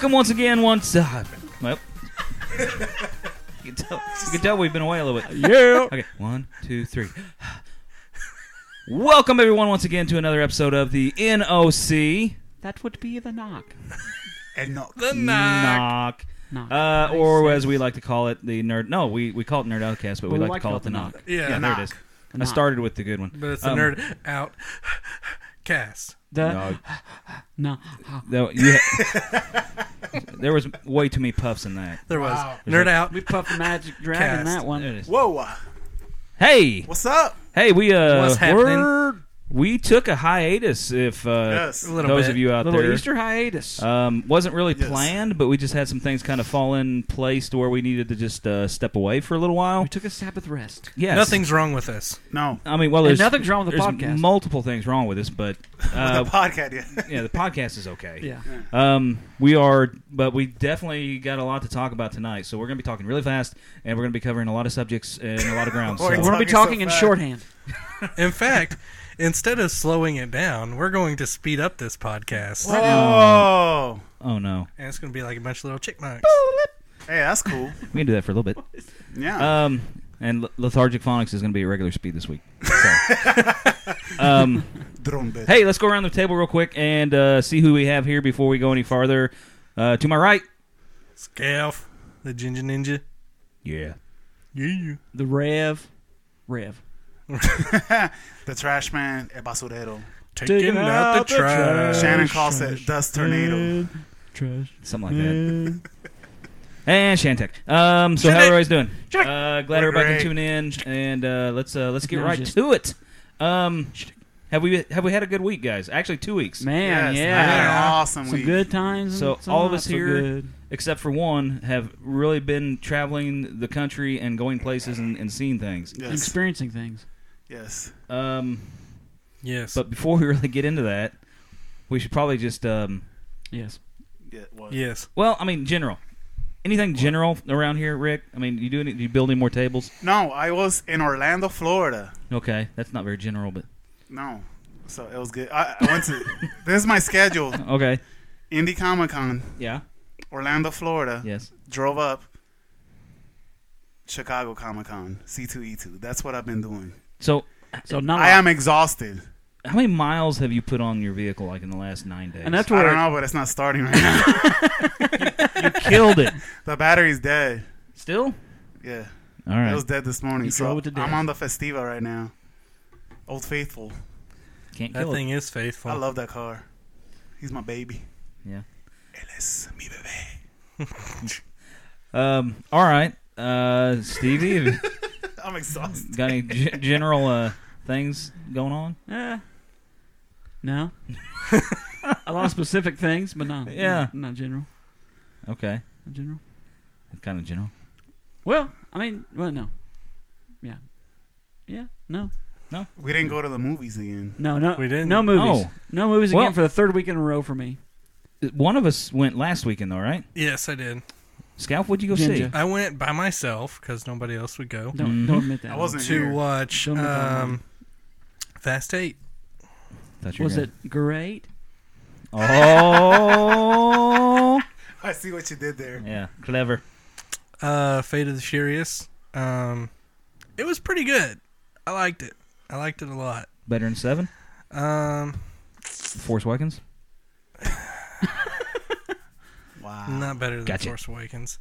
Welcome once again. Once, uh, well, you can, tell, you can tell we've been away a little bit. Yeah. Okay, one, two, three. Welcome everyone once again to another episode of the NOC That would be the knock. And no, The knock, knock. Knock. uh, or as we like to call it, the nerd. No, we, we call it Nerd Outcast, but we Well, like to call it the knock. Yeah, there knock. it is. The I knock. started with the good one. But it's the Um, nerd out cast. The No, no. no, you there was way too many puffs in that. There was Wow. nerd out. We puffed the magic dragon Cast. that one. whoa, Hey, what's up? hey, we uh, What's happening? Word. We took a hiatus. If uh, Yes. A those bit. of you out Little there, Easter hiatus. Um, wasn't really Yes. planned, but we just had some things kind of fall in place to where we needed to just uh, step away for a little while. we took a Sabbath rest. Yes. Nothing's wrong with this. No, I mean, well, And there's nothing's wrong with the there's podcast. multiple things wrong with this, but uh, the podcast. Yeah. yeah, the podcast is okay. Yeah. Um, we are, but we definitely got a lot to talk about tonight. So we're going to be talking really fast, and we're going to be covering a lot of subjects and a lot of ground. We're so, We're going to be Talking so in fast. shorthand. In fact, instead of slowing it down, we're going to speed up this podcast. Whoa. oh no, And it's going to be like a bunch of little chickmunks. Hey, that's cool. we can do that for a little bit. Yeah. Um, and lethargic phonics is going to be at regular speed this week. So. um. Drone bit. Hey, let's go around the table real quick and uh, see who we have here before we go any farther. Uh, to my right. Scalf, the Ginger Ninja. Yeah. Yeah. The Rev. Rev. the trash man, el basurero. Taking, out, the trash. Shannon calls it dust tornado. Trash. Something like that. And Shantek. Um, so how Shantek. everybody's doing? Uh, glad We're everybody great. can tune in, and uh, let's uh, let's get No, right just- to it. Um, have we have we had a good week, guys? Actually, two weeks, Man, yes, yeah. I had an awesome Some week. good times. So some all of us so here- good. except for one, have really been traveling the country and going places and, and seeing things. Yes. experiencing things. Yes. Um, Yes. but before we really get into that, we should probably just um, Yes. Yeah, what? yes. Well, I mean, general. Anything general around here, Rick? I mean, you do it? You building more tables? No, I was in Orlando, Florida. Okay, that's not very general, but No. So it was good. I, I went to. this is my schedule. okay. Indy Comic Con, Yeah. Orlando, Florida. Yes. Drove up. Chicago Comic Con, C2E2. That's what I've been doing. So, So not. I am exhausted. how many miles have you put on your vehicle, like in the last nine days? And that's I where don't know, but it's not starting right now. you killed it. the battery's dead. Still? Yeah. All right. It was dead this morning. You So drove it to. I'm on the Festiva right now. Old Faithful. Can't kill That kill thing is faithful. I love that car. He's my baby. Yeah. Él es mi bebé. Um. All right. Uh, Stevie, have you I'm exhausted. got any g- general uh things going on? Eh. No. a lot of specific things, but not. Yeah. Not, not general. Okay. Not general. Kind of general. Well, I mean, well, no. Yeah. Yeah. No. No. We didn't go to the movies again. No. No. We didn't. No movies. Oh. No movies Well- again for the third week in a row for me. One of us went last weekend, though, right? Yes, I did. Scout, what'd you go Ginger. see? I went by myself because nobody else would go Don't Mhm. don't admit that. I wasn't to here. watch Don't admit that um, Fast Eight. Thought you were Was gonna- it great? Oh. I see what you did there. yeah. Clever. Uh, Fate of the Furious. Um, it was pretty good. I liked it. I liked it a lot. Better than seven. Um, Force Awakens. Wow. not better than Gotcha. Force Awakens.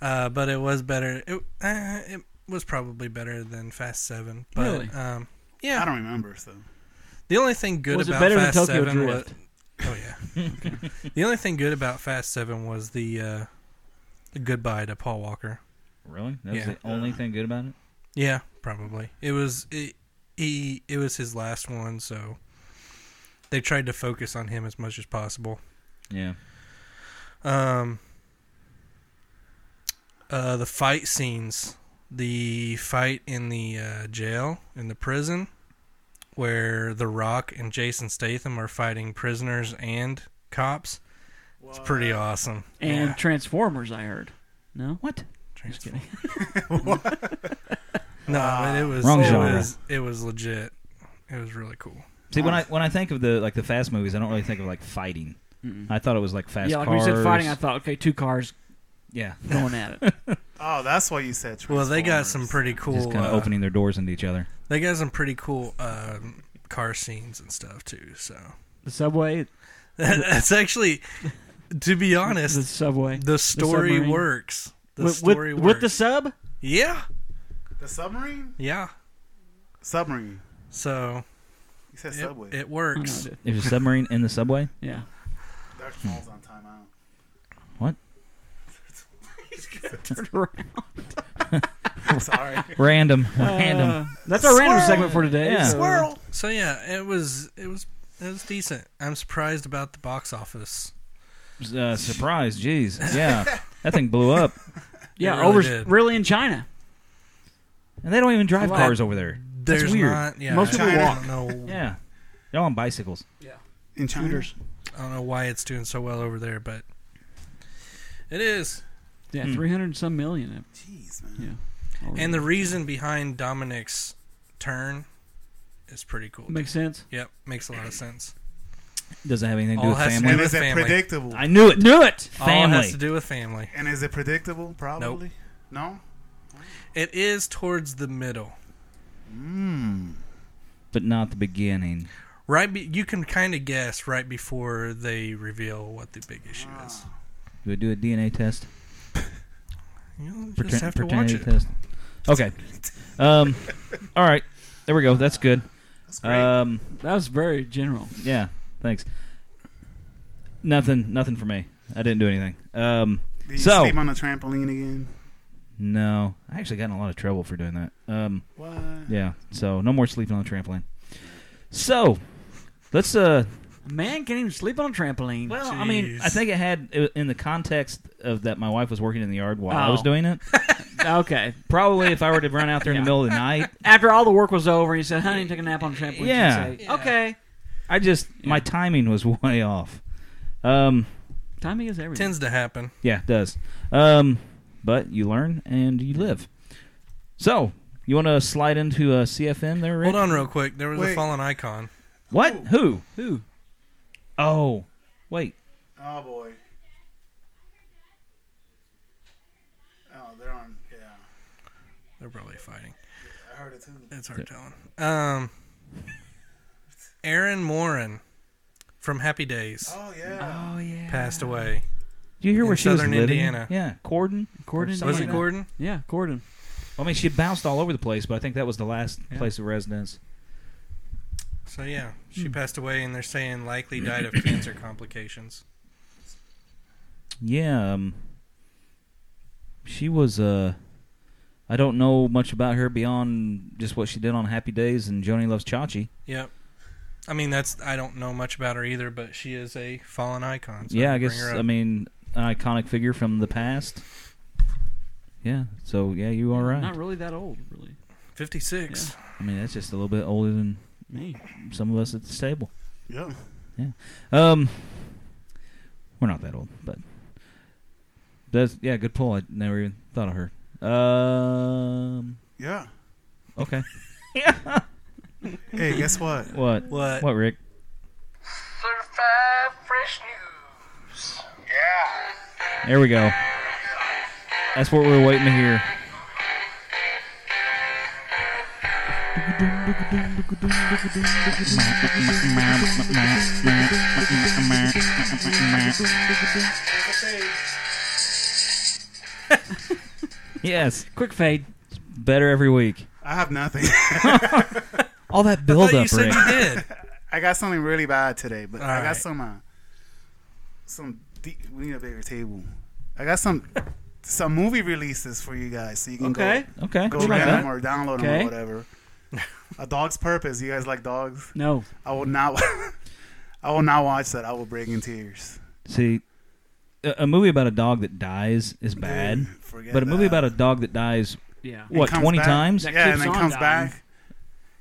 Uh, but it was better. It, uh, it was probably better than Fast Seven. But, Really? Um, yeah. I don't remember, so. The only thing good Was it about better than Fast Tokyo Seven Drift? was. Oh yeah. the only thing good about Fast Seven was the uh, the goodbye to Paul Walker. Really? That was Yeah. the only thing good about it. Yeah, probably. It was it, he. It was his last one, so they tried to focus on him as much as possible. Yeah. Um, uh, the fight scenes, the fight in the uh, jail in the prison, where The Rock and Jason Statham are fighting prisoners and cops. It's pretty awesome. And Yeah. Transformers, I heard. No. What? Just kidding. No, but it was Wrong it genre. was it was legit. It was really cool. See, when I when I think of the like the fast movies, I don't really think of like fighting. Mm-mm. I thought it was like fast yeah, like cars. when you said fighting, I thought, okay, two cars yeah, going at it. Oh, that's why you said. Well, they got some pretty cool. just kind of uh, opening their doors into each other. They got some pretty cool uh, car scenes and stuff too. So the subway, that's actually, to be honest, the subway the story submarine. works. The with, story with, works. with the sub. yeah, the submarine. yeah. Submarine. So You said it, subway. it Oh, works. I did. There's a submarine in the subway. Yeah. Dark Falls on timeout. Turn around. Sorry. Random, random. Uh, that's our random Squirrel. segment for today. Yeah. so- Squirrel. So yeah, it was it was it was decent. I'm surprised about the box office. Uh, surprise, jeez, yeah, that thing blew up, Yeah, really over did. really in China. and they don't even drive Wow. cars over there. That's There's weird. not. Yeah, Most I people don't walk. know. Yeah, they're all on bicycles. In China. Scooters. I don't know why it's doing so well over there, but it is. Yeah, Hmm. three hundred some million. Jeez, man. Yeah. And the reason behind Dominic's turn is pretty cool. makes sense. Yep, makes a lot of sense. Doesn't have anything to do All with has to family. And with is it family. predictable? I knew it. Knew it. All Family. has to do with family. and is it predictable? Probably. No. It is towards the middle. Mmm. but not the beginning. Right, be, you can kind of guess right before they reveal what the big issue is. Do we do a DNA test? You'll just Pretend- have to watch paternity it. test. Okay. Um. All right. There we go. That's good. That's great. Um. That was very general. Yeah. Thanks. Nothing. Nothing for me. I didn't do anything. Um. Did you so- sleep on the trampoline again? No. I actually got in a lot of trouble for doing that. Um. What? Yeah. So no more sleeping on the trampoline. So let's uh A man can't even sleep on a trampoline. Well, I mean, Jeez. I think it had it- in the context of that my wife was working in the yard while I was Oh. doing it. okay. Probably if I were to run out there in Yeah. the middle of the night, After all the work was over, and he said, "Honey, take a nap on the trampoline." Yeah. She'd say, Yeah. Okay. I just my timing was way off. Um, Timing is everything. Tends to happen. yeah, it does. Um, but you learn and you live. So you want to slide into a CFN there, Rick? Hold on, real quick. There was a Wait. fallen icon. What? Who? Who? Oh, wait. Oh boy. Oh, they're on. Yeah, They're probably fighting. I heard it too. It's hard telling. Um, Erin Moran from Happy Days Oh yeah. Oh yeah. passed away. Do you hear In where she was southern living? Indiana. Yeah, Corden. Corden, Or something Was like it that. Gordon? Yeah, Corden. I mean, she bounced all over the place, but I think that was the last Yeah. place of residence. So yeah, she Hmm. passed away, and they're saying likely died of cancer complications. Yeah, um, she was. Uh, I don't know much about her beyond just what she did on Happy Days and Joni Loves Chachi. Yep. I mean, that's I don't know much about her either, but she is a fallen icon. So yeah, I guess. I mean, an iconic figure from the past. Yeah. So yeah, you are right. Not really that old, really. fifty-six. I mean, that's just a little bit older than Me. some of us at the table. Yeah. Yeah. Um, we're not that old, but that's yeah, good pull. I never even thought of her. Um, Yeah. okay. yeah. Hey, guess what? What? What? What, Rick? Certified fresh news. Yeah. There we go. That's what we were waiting to hear. yes, Quick fade. better every week. I have nothing. All that I build thought you up, said Rick. you did. I got something really bad today, but All I got right. some. Uh, some. De- we need a bigger table. I got some. Some movie releases for you guys, so you can Okay. Okay, go we go like rent them or download them or whatever. a Dog's Purpose. You guys like dogs? No. I will not. I will not watch that. I will break in tears. See, a, a movie about a dog that dies is bad, Dude, forget but a movie about a dog that dies Yeah. What twenty back. times? That yeah, and then comes dying. back.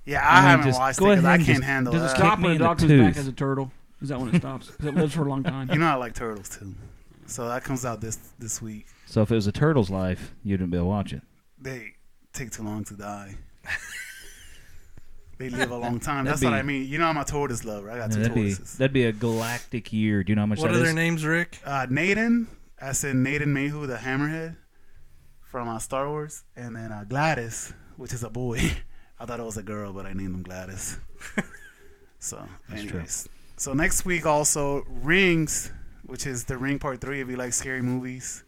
Yeah, I I, mean, haven't just watched it because I can't just- handle Does it stop when a the dog comes back as a turtle? Is that when it stops? 'Cause it lives for a long time. You know I like turtles too, so that comes out this this week. So if it was a turtle's life, you wouldn't be able to watch it. They take too long to die. They live a long time. That'd That's what be- I mean. You know, I'm a tortoise lover. I got two that'd be tortoises. that'd be a galactic year. Do you know how much What that are their is? names, Rick? Uh, Naden, I said Naden Mayhew, the Hammerhead from uh, Star Wars, and then uh, Gladys, which is a boy. I thought it was a girl, but I named him Gladys. so, That's true. anyways, so next week also Rings, which is the Ring Part Three if you like scary movies.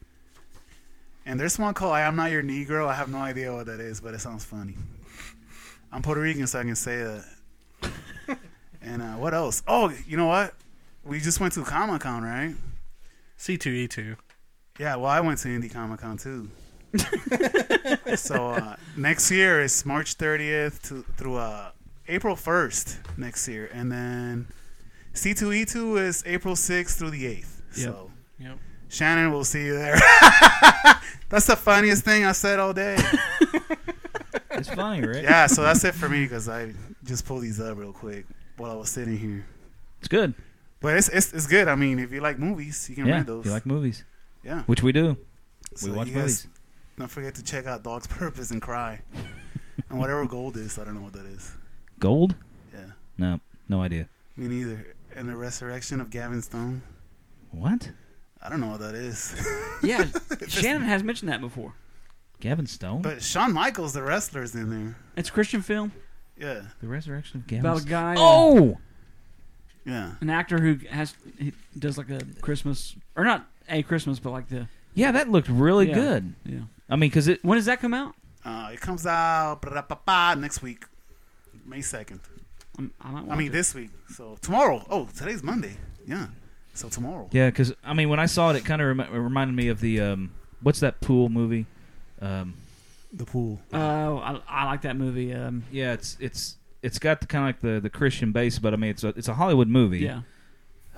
And there's one called "I Am Not Your Negro." I have no idea what that is, but it sounds funny. I'm Puerto Rican, so I can say that. and uh, what else? Oh, you know what? We just went to Comic Con, right? C2E2. Yeah, well, I went to Indie Comic Con too. so uh, next year is March 30th to, through uh, April 1st next year, and then C2E2 is April 6th through the 8th. So Yep. Shannon, we'll see you there. that's the funniest thing I said all day. It's funny, right? Yeah, so that's it for me because I just pulled these up real quick while I was sitting here. It's good. But it's it's, it's good. I mean, if you like movies, you can Yeah, rent if those. you like movies, yeah. which we do. So we watch movies. Don't forget to check out Dog's Purpose and Cry. and whatever gold is, I don't know what that is. Gold? Yeah, No, no idea. me neither. And the resurrection of Gavin Stone. What? I don't know what that is. Yeah, Shannon has mentioned that before. Gavin Stone? but Shawn Michaels, the wrestler, is in there. It's a Christian film Yeah, the resurrection of Gavin. about a Stone. guy, uh, Oh, yeah. an actor who has he does like a Christmas or not a Christmas, but like the yeah, that looked really Yeah. good. yeah. I mean, because it. When does that come out? Uh, it comes out ba-da-ba-ba, next week, May 2nd. I'm, I, might I watch mean, it. this week. So tomorrow. Oh, today's Monday. Yeah. So tomorrow. Yeah, because I mean, when I saw it, it kind of remi- it reminded me of the um, what's that pool movie? Um, The pool. Oh, I, I like that movie. Um, yeah, it's it's it's got the kind of like the, the Christian base, but I mean, it's a it's a Hollywood movie. yeah,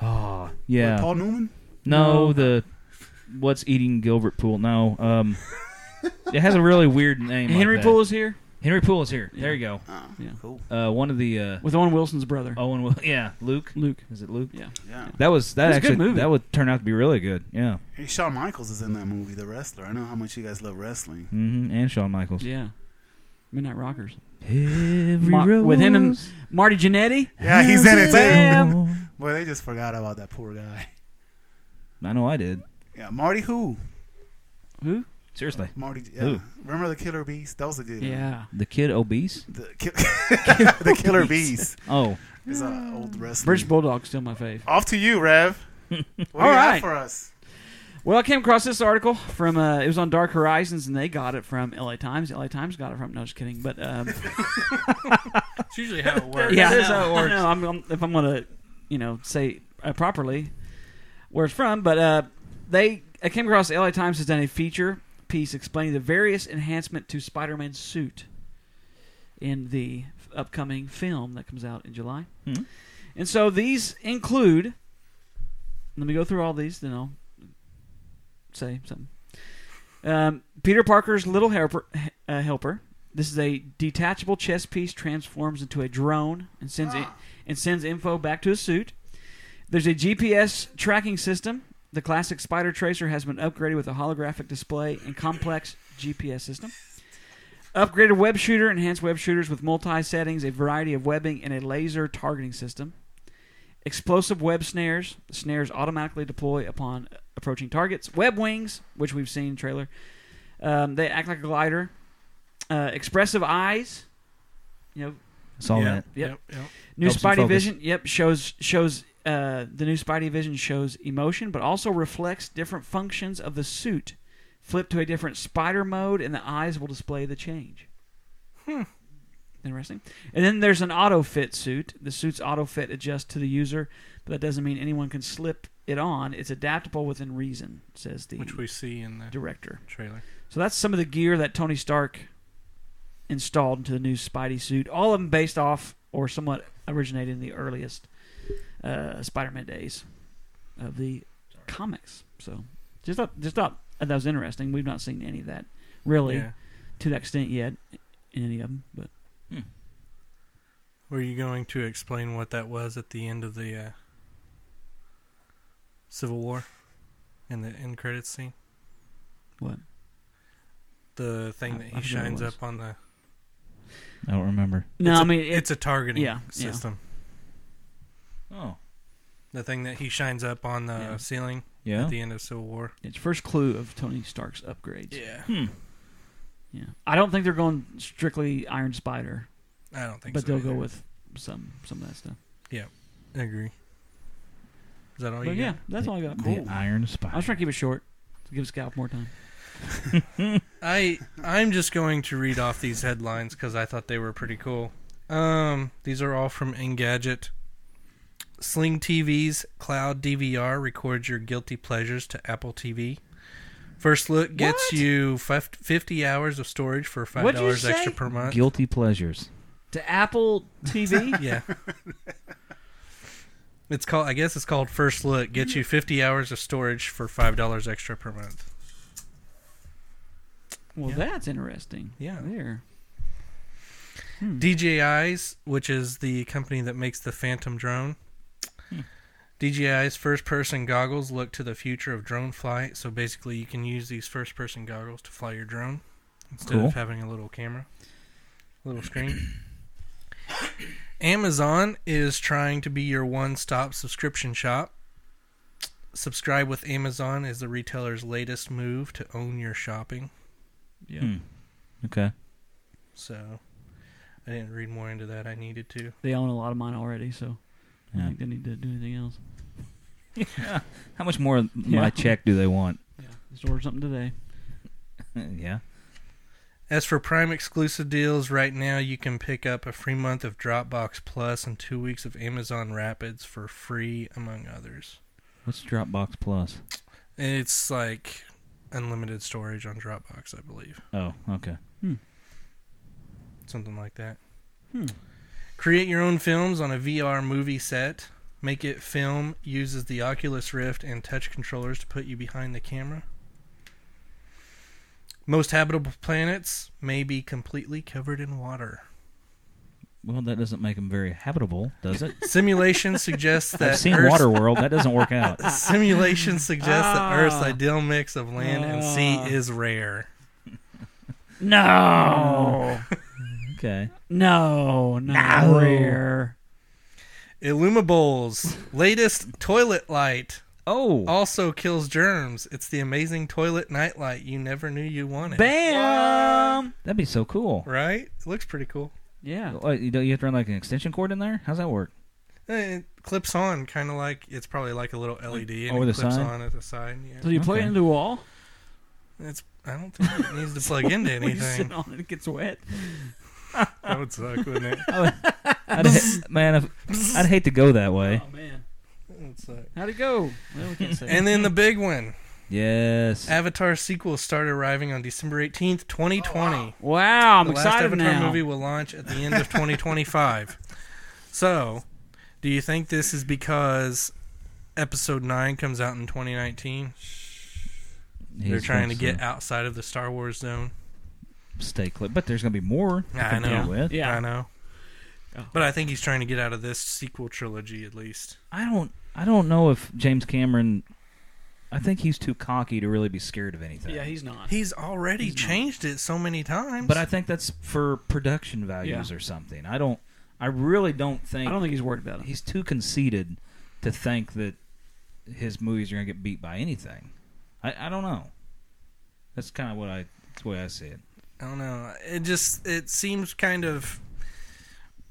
Oh, With yeah. Paul Newman? no, No. the what's eating Gilbert Pool? No, um, it has a really weird name. Henry that. Poole is here Henry Poole is here. There you go. Oh, Yeah. cool. Uh, one of the uh, with Owen Wilson's brother, Owen. Will- Yeah, Luke. Luke. Is it Luke? Yeah, Yeah. That was that It's a good actually movie. that would turn out to be really good. Yeah. Hey, Shawn Michaels is in that movie, The Wrestler. I know how much you guys love wrestling. hmm And Shawn Michaels. yeah. Midnight Rockers. Every Ma- with him and rose Marty Jannetty. Yeah, he's in it too. Bam. Boy, they just forgot about that poor guy. I know I did. Yeah, Marty who? Who? Seriously. Marty. Yeah. Who? Remember the Killer Bees? That was a good one. Yeah. The kid obese? The, ki- the Killer Bees. Oh. is an old wrestler. British Bulldog still my fave. Off to you, Rev. What do All you right. have for us? Well, I came across this article from uh, it was on Dark Horizons, and they got it from L.A. Times. L.A. Times got it from. No, just kidding. But um, It's usually how it works. yeah, That is I how it know, works. I know, I'm, I'm- if I'm gonna, you know, say uh, properly where it's from, but uh, they I came across L.A. Times has done a feature piece explaining the various enhancement to Spider-Man's suit in the upcoming film that comes out in July. Hmm. And so these include. Let me go through all these, then I'll say something. Um, Peter Parker's little helper, uh, helper. This is a detachable chess piece transforms into a drone and sends it, and sends info back to his suit. There's a GPS tracking system. The classic Spider Tracer has been upgraded with a holographic display and complex GPS system. Upgraded web shooter, enhanced web shooters with multi settings, a variety of webbing, and a laser targeting system. Explosive web snares. The snares automatically deploy upon approaching targets. Web wings, which we've seen in the trailer. Um, they act like a glider. Uh, expressive eyes. You know, Saw Yeah. that. Yep. Yep. yep. New Helps Spidey. Vision, yep, shows shows uh, the new Spidey Vision shows emotion, but also reflects different functions of the suit. Flip to a different spider mode, and the eyes will display the change. Hmm. Interesting. And then there's an auto fit suit. The suit's auto fit adjusts to the user, but that doesn't mean anyone can slip it on. It's adaptable within reason, says the Which we see in the director. trailer. So that's some of the gear that Tony Stark installed into the new Spidey suit. All of them based off or somewhat originated in the earliest uh, Spider-Man days of the comics. So just thought, just thought that was interesting. We've not seen any of that really Yeah. to that extent yet in any of them. But Were you going to explain what that was at the end of the uh, Civil War in the end credits scene? what? The thing I- that he forget shines up on the I don't remember. No, It's I a- mean it, it's a targeting yeah, yeah. System. Oh, The thing that he shines up on the Yeah. ceiling yeah. at the end of Civil War. it's first clue of Tony Stark's upgrades. Yeah, Hmm. Yeah. I don't think they're going strictly Iron Spider, I don't think but so. they'll go either. with some some of that stuff. Yeah, I agree. Is that all But you yeah, got? that's all I got. The Iron Spider. I was trying to keep it short to give Scalf more time. I I'm just going to read off these headlines because I thought they were pretty cool. Um, these are all from Engadget. Sling TV's Cloud DVR records your guilty pleasures to Apple TV. First look gets What? you fif- 50 hours of storage for five What'd you dollars say? extra per month. Guilty pleasures. To Apple TV. yeah. It's called. I guess it's called First Look. Gets you 50 hours of storage for five dollars extra per month. well, Yeah. that's interesting. Yeah. There. Hmm. DJI's, which is the company that makes the Phantom drone. DJI's first person goggles look to the future of drone flight. So basically, you can use these first person goggles to fly your drone instead Cool. of having a little camera, little screen. Amazon is trying to be your one stop subscription shop. Subscribe with Amazon is the retailer's latest move to own your shopping. Yeah. Hmm. Okay. So I didn't read more into that. I needed to. They own a lot of mine already, so I Yeah. don't think they need to do anything else. How much more of my Yeah. check do they want? Yeah. Just order something today. yeah. As for Prime exclusive deals, right now you can pick up a free month of Dropbox Plus and two weeks of Amazon Rapids for free, among others. What's Dropbox Plus? It's like unlimited storage on Dropbox, I believe. Oh, okay. Something like that. Hmm. Create your own films on a VR movie set. Make it film uses the Oculus Rift and touch controllers to put you behind the camera. Most habitable planets may be completely covered in water. Well, that doesn't make them very habitable, does it? Simulation suggests that I've seen Earth's- Waterworld. That doesn't work out. Simulation suggests that Earth's Ah. ideal mix of land and sea Ah. is rare. No. Okay. no. Not No. rare. IllumiBowl's latest toilet light Oh. also kills germs. It's the amazing toilet nightlight you never knew you wanted. Bam. That'd be so cool. Right? It looks pretty cool. Yeah. What, you you have to run like an extension cord in there? How's that work? Eh, It clips on, kind of like it's probably like a little LED, and over it the clips side? on at the side. Yeah, So you plug it into a wall? it's. I don't think it needs to plug into When you sit anything. on it, it gets wet. That would suck, wouldn't it? I'd ha- man, if, I'd hate to go that way. Oh man. That would suck. How'd it go? Well, we can't say. And then the big one, Yes. Avatar sequel started arriving on December eighteenth, twenty twenty. wow, I'm the last excited Avatar now. movie will launch at the end of 2025. so, do you think this is because Episode Nine comes out in 2019? They're He's trying to supposed get outside of the Star Wars zone. Stay clip, but there's gonna be more. to I know. compete With. Yeah. I know, Oh. but I think he's trying to get out of this sequel trilogy at least. I don't. I don't know if James Cameron. I think he's too cocky to really be scared of anything. Yeah, he's not. He's already He's not. changed it so many times. But I think that's for production values or something. I don't. I really don't think. I don't think he's worried about it. he's too conceited to think that his movies are gonna get beat by anything. I, I don't know. That's kind of what I. That's the way I see it. I don't know. It just it seems kind of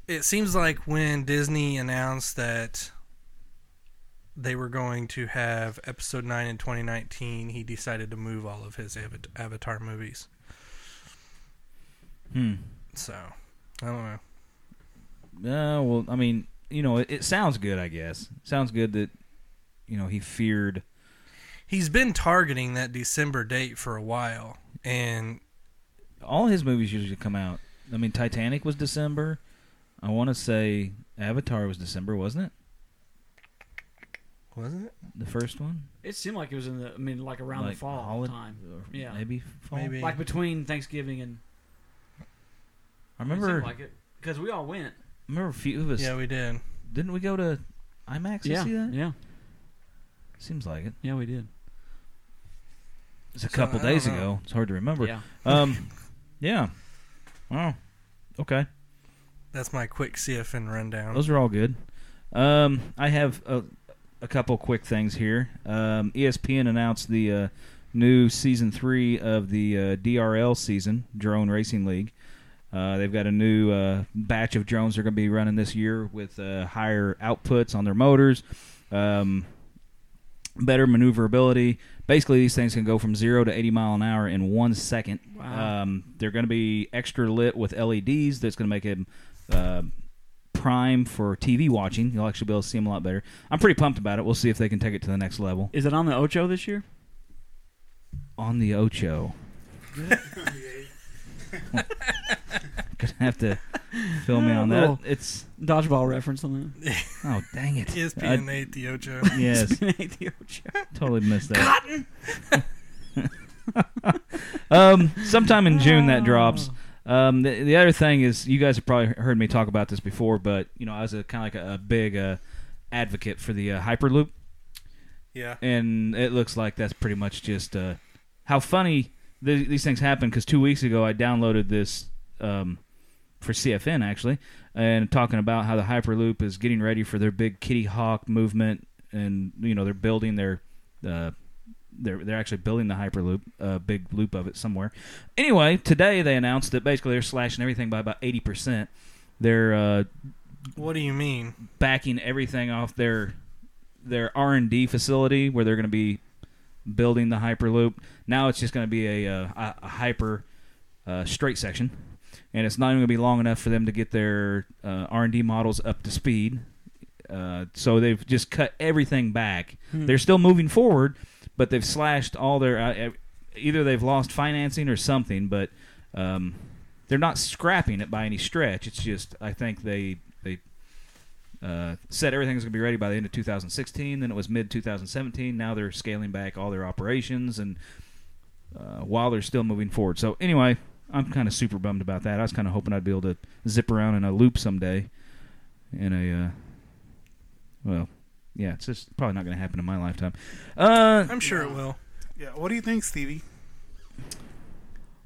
it seems like when Disney announced that they were going to have episode 9 in 2019, he decided to move all of his Avatar movies. Hmm. So, I don't know. Uh, well, I mean, you know, it, it sounds good. I guess sounds good that you know he feared. He's been targeting that December date for a while and All his movies usually come out. I mean, Titanic was December. I want to say Avatar was December, wasn't it? wasn't it? The first one, It seemed like it was in the. I mean, like around Like the fall holi- time. Yeah. maybe fall. Maybe. Like between Thanksgiving and. I remember. seemed like it because we all went. remember a few of us. Yeah, we did. Didn't we go to IMAX to yeah, see that? yeah, Seems like it. yeah. We did. It's a So, couple days know. ago. It's hard to remember. Yeah. Um, yeah. Well, okay. That's my quick CFN rundown. Those are all good. Um, I have a, a couple quick things here. Um, ESPN announced the uh, new season three of the uh, DRL season, Drone Racing League. Uh, they've got a new uh, batch of drones they're going to be running this year with uh, higher outputs on their motors, um, better maneuverability. Basically, these things can go from zero to 80 mile an hour in one second. Wow. Um, they're going to be extra lit with LEDs. That's going to make them uh, prime for TV watching. You'll actually be able to see them a lot better. I'm pretty pumped about it. We'll see if they can take it to the next level. Is it on the Ocho this year? On the Ocho. Gonna have to fill me on that. Little- It's Dodgeball reference on that. oh dang it! ESPN 8 the Ocho. I- yes, that. the Ocho. totally missed that. Cotton. um, sometime in June that drops. Um, the, the other thing is, you guys have probably heard me talk about this before, but you know, I was a kind of like a, a big uh, advocate for the uh, Hyperloop, Yeah. and it looks like that's pretty much just uh, how funny th- these things happen. Because two weeks ago, I downloaded this um, for CFN actually, and talking about how the Hyperloop is getting ready for their big Kitty Hawk movement, and you know they're building their uh, they're they're actually building the Hyperloop, a big loop of it somewhere. Anyway, today they announced that basically they're slashing everything by about eighty percent. They're uh, What do you mean? backing everything off their their R and D facility where they're going to be building the Hyperloop. Now it's just going to be a, uh, a, a hyper uh, straight section, and it's not even going to be long enough for them to get their uh, R and D models up to speed. Uh, so they've just cut everything back. They're still moving forward, but they've slashed all their. Uh, either they've lost financing or something, but um, they're not scrapping it by any stretch. It's just I think they they uh, said everything's going to be ready by the end of 2016. Then it was mid 2017. Now they're scaling back all their operations and uh, while they're still moving forward. So anyway, I'm kind of super bummed about that. I was kind of hoping I'd be able to zip around in a loop someday. In a uh, well, yeah, it's just probably not going to happen in my lifetime. Uh, I'm sure it will. Yeah. What do you think, Stevie?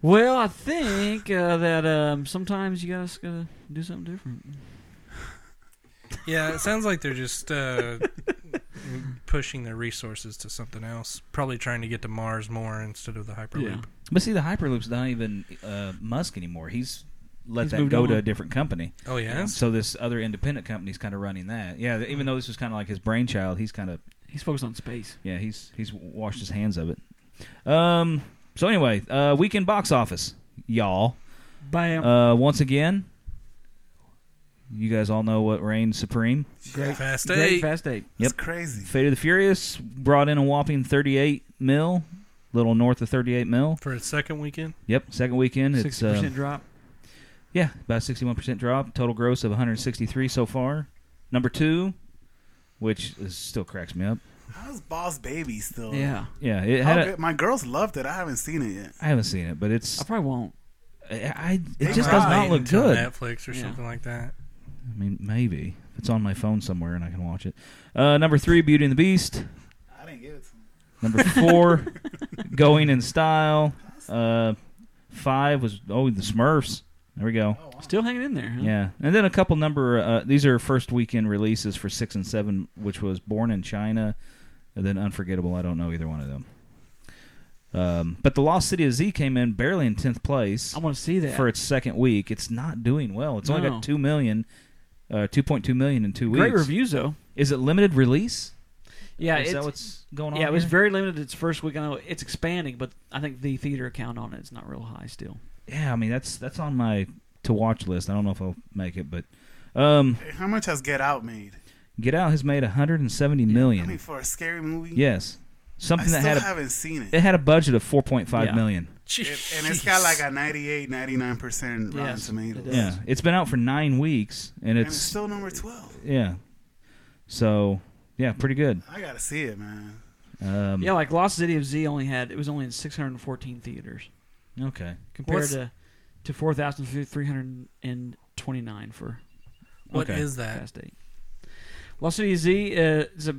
Well, I think uh, that um, sometimes you guys gotta do something different. Yeah, it sounds like they're just uh, pushing their resources to something else. Probably trying to get to Mars more instead of the Hyperloop. Yeah. but see, the Hyperloop's not even uh, Musk anymore. He's let He's that moved go to a different company. Oh yeah. So this other independent company's kind of running that. Yeah, th- even though this was kind of like his brainchild, he's kind of He's focused on space. yeah, he's he's washed his hands of it. Um. So anyway, uh, weekend box office, y'all. Bam. Uh, once again, you guys all know what reigns supreme. great, Fast great fast eight. Yep. It's crazy. Fate of the Furious brought in a whopping 38 mil, little north of 38 mil. For its second weekend. Yep, second weekend. It's Sixty percent um, drop. yeah, about 61% drop. Total gross of 163 so far. Number two, which is, still cracks me up. How's Boss Baby still? Yeah, Yeah, it had. A, my girls loved it. I haven't seen it yet. I haven't seen it, but it's. I probably won't. I, I it They just does not look good. Netflix or Yeah. something like that. I mean, maybe if it's on my phone somewhere and I can watch it. Uh, number three, Beauty and the Beast. I didn't give it to. Number four, Going in Style. Uh, five was oh the Smurfs. There we go. Oh, wow. Still hanging in there. Huh? Yeah, and then a couple number. Uh, these are first weekend releases for six and seven, which was Born in China, and then Unforgettable. I don't know either one of them. Um, but the Lost City of Z came in barely in tenth place I want to see that. for its second week. It's not doing well. It's only got two million, uh, two point two million in two weeks. Great reviews though. Is it limited release? Yeah, is it's, that what's going on? yeah, it was here? very limited its first week. I know it's expanding, but I think the theater count on it is not real high still. Yeah, I mean that's that's on my to watch list. I don't know if I'll make it, but um, How much has Get Out made? Get Out has made 170 I mean, for a scary movie. Yes, I something still that had a, haven't seen it. it had a budget of 4.5 Yeah. million. It- and it's got like a 98, 99 percent Rotten Yes, Tomatoes, it does. Yeah, it's been out for nine weeks, and and it's, it's still number twelve. yeah. So yeah, pretty good. I gotta see it, man. Um, Yeah, like Lost City of Z only had it was only in 614 theaters Okay. compared What's- to to 4,329 for What is Okay. that? Fast Eight. Lost City of Z uh, is a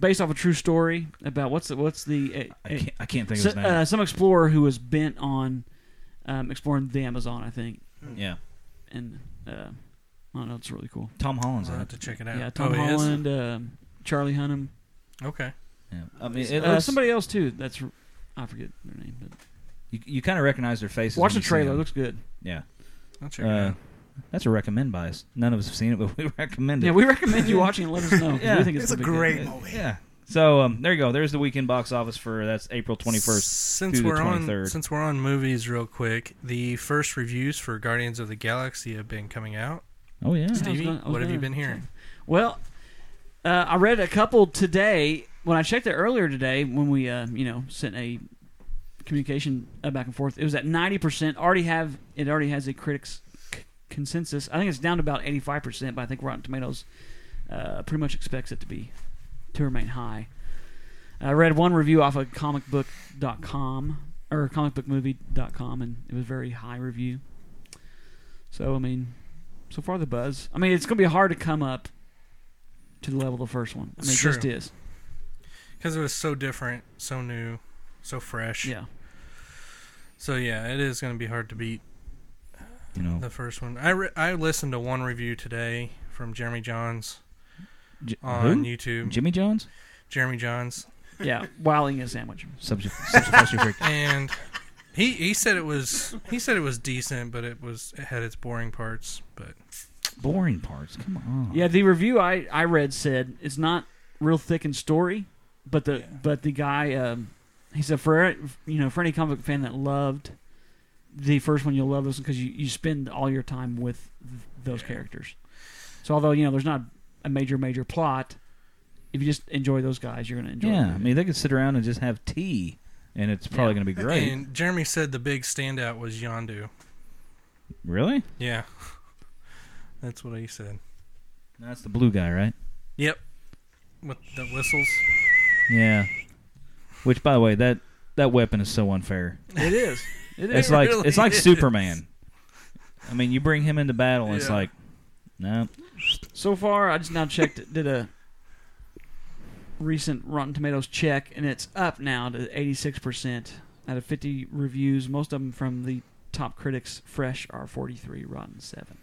based off a true story about what's the, what's the uh, I can't, I can't think so- of his name. uh, some explorer who was bent on um, exploring the Amazon, I think, yeah. and uh, I don't know. It's really cool. Tom Holland's I'll in have it. to check it out. Yeah, Tom oh, he is? Holland, um, Charlie Hunnam, Okay. Yeah. I mean, it uh, looks, somebody else too. That's I forget their name, but you, you kind of recognize their faces. watch when the you see trailer. them. It looks good. yeah. I'll check it Uh, out. That's a recommend by us. None of us have seen it, but we recommend it. Yeah, we recommend you watching. and Let us know. 'cause Yeah. we think it's, It's a gonna be great Good. movie. Yeah. So um, there you go. There's the weekend box office for that's April 21st. Since through we're on 23rd. since we're on movies, real quick, the first reviews for Guardians of the Galaxy have been coming out. Oh yeah. Yeah, I was Stevie, gonna- what have you gonna been hearing? Well, uh, I read a couple today. When I checked it earlier today, when we uh, you know sent a communication uh, back and forth, it was at ninety percent. Already have it already has a critics c- consensus. I think it's down to about eighty five percent, but I think Rotten Tomatoes uh, pretty much expects it to be to remain high. I read one review off of comicbook.com or comicbookmovie.com, and it was very high review. So I mean, so far the buzz. I mean, it's going to be hard to come up to the level of the first one. I mean, it just is. Because it was so different, so new, so fresh. Yeah. So yeah, it is going to be hard to beat You know. the first one. I re- I listened to one review today from Jeremy Jahns J- on who? YouTube. Jimmy Jones. Jeremy Jahns, Yeah. While eating a sandwich. Subject. subject freak. and he he said it was he said it was decent, but it was it had its boring parts. But Boring parts. Come on. Yeah, the review I, I read said it's not real thick in story, but the Yeah. but the guy um, he said for you know for any comic fan that loved the first one, you'll love this because you, you spend all your time with those Yeah. characters. So although you know there's not a major major plot, if you just enjoy those guys, you're gonna enjoy. Yeah. it. I mean, they could sit around and just have tea, and it's probably Yeah. going to be great. and Jeremy said the big standout was Yondu. really? Yeah, that's what he said. That's the blue guy, right? Yep, with the whistles. Yeah. Which, by the way, that that weapon is so unfair. it is. It is. It's like really it's like is. Superman. I mean, you bring him into battle, and it's like, no. So far, I just now checked, did a recent Rotten Tomatoes check, and it's up now to 86% out of 50 reviews. Most of them from the top critics, fresh, are 43, Rotten 7.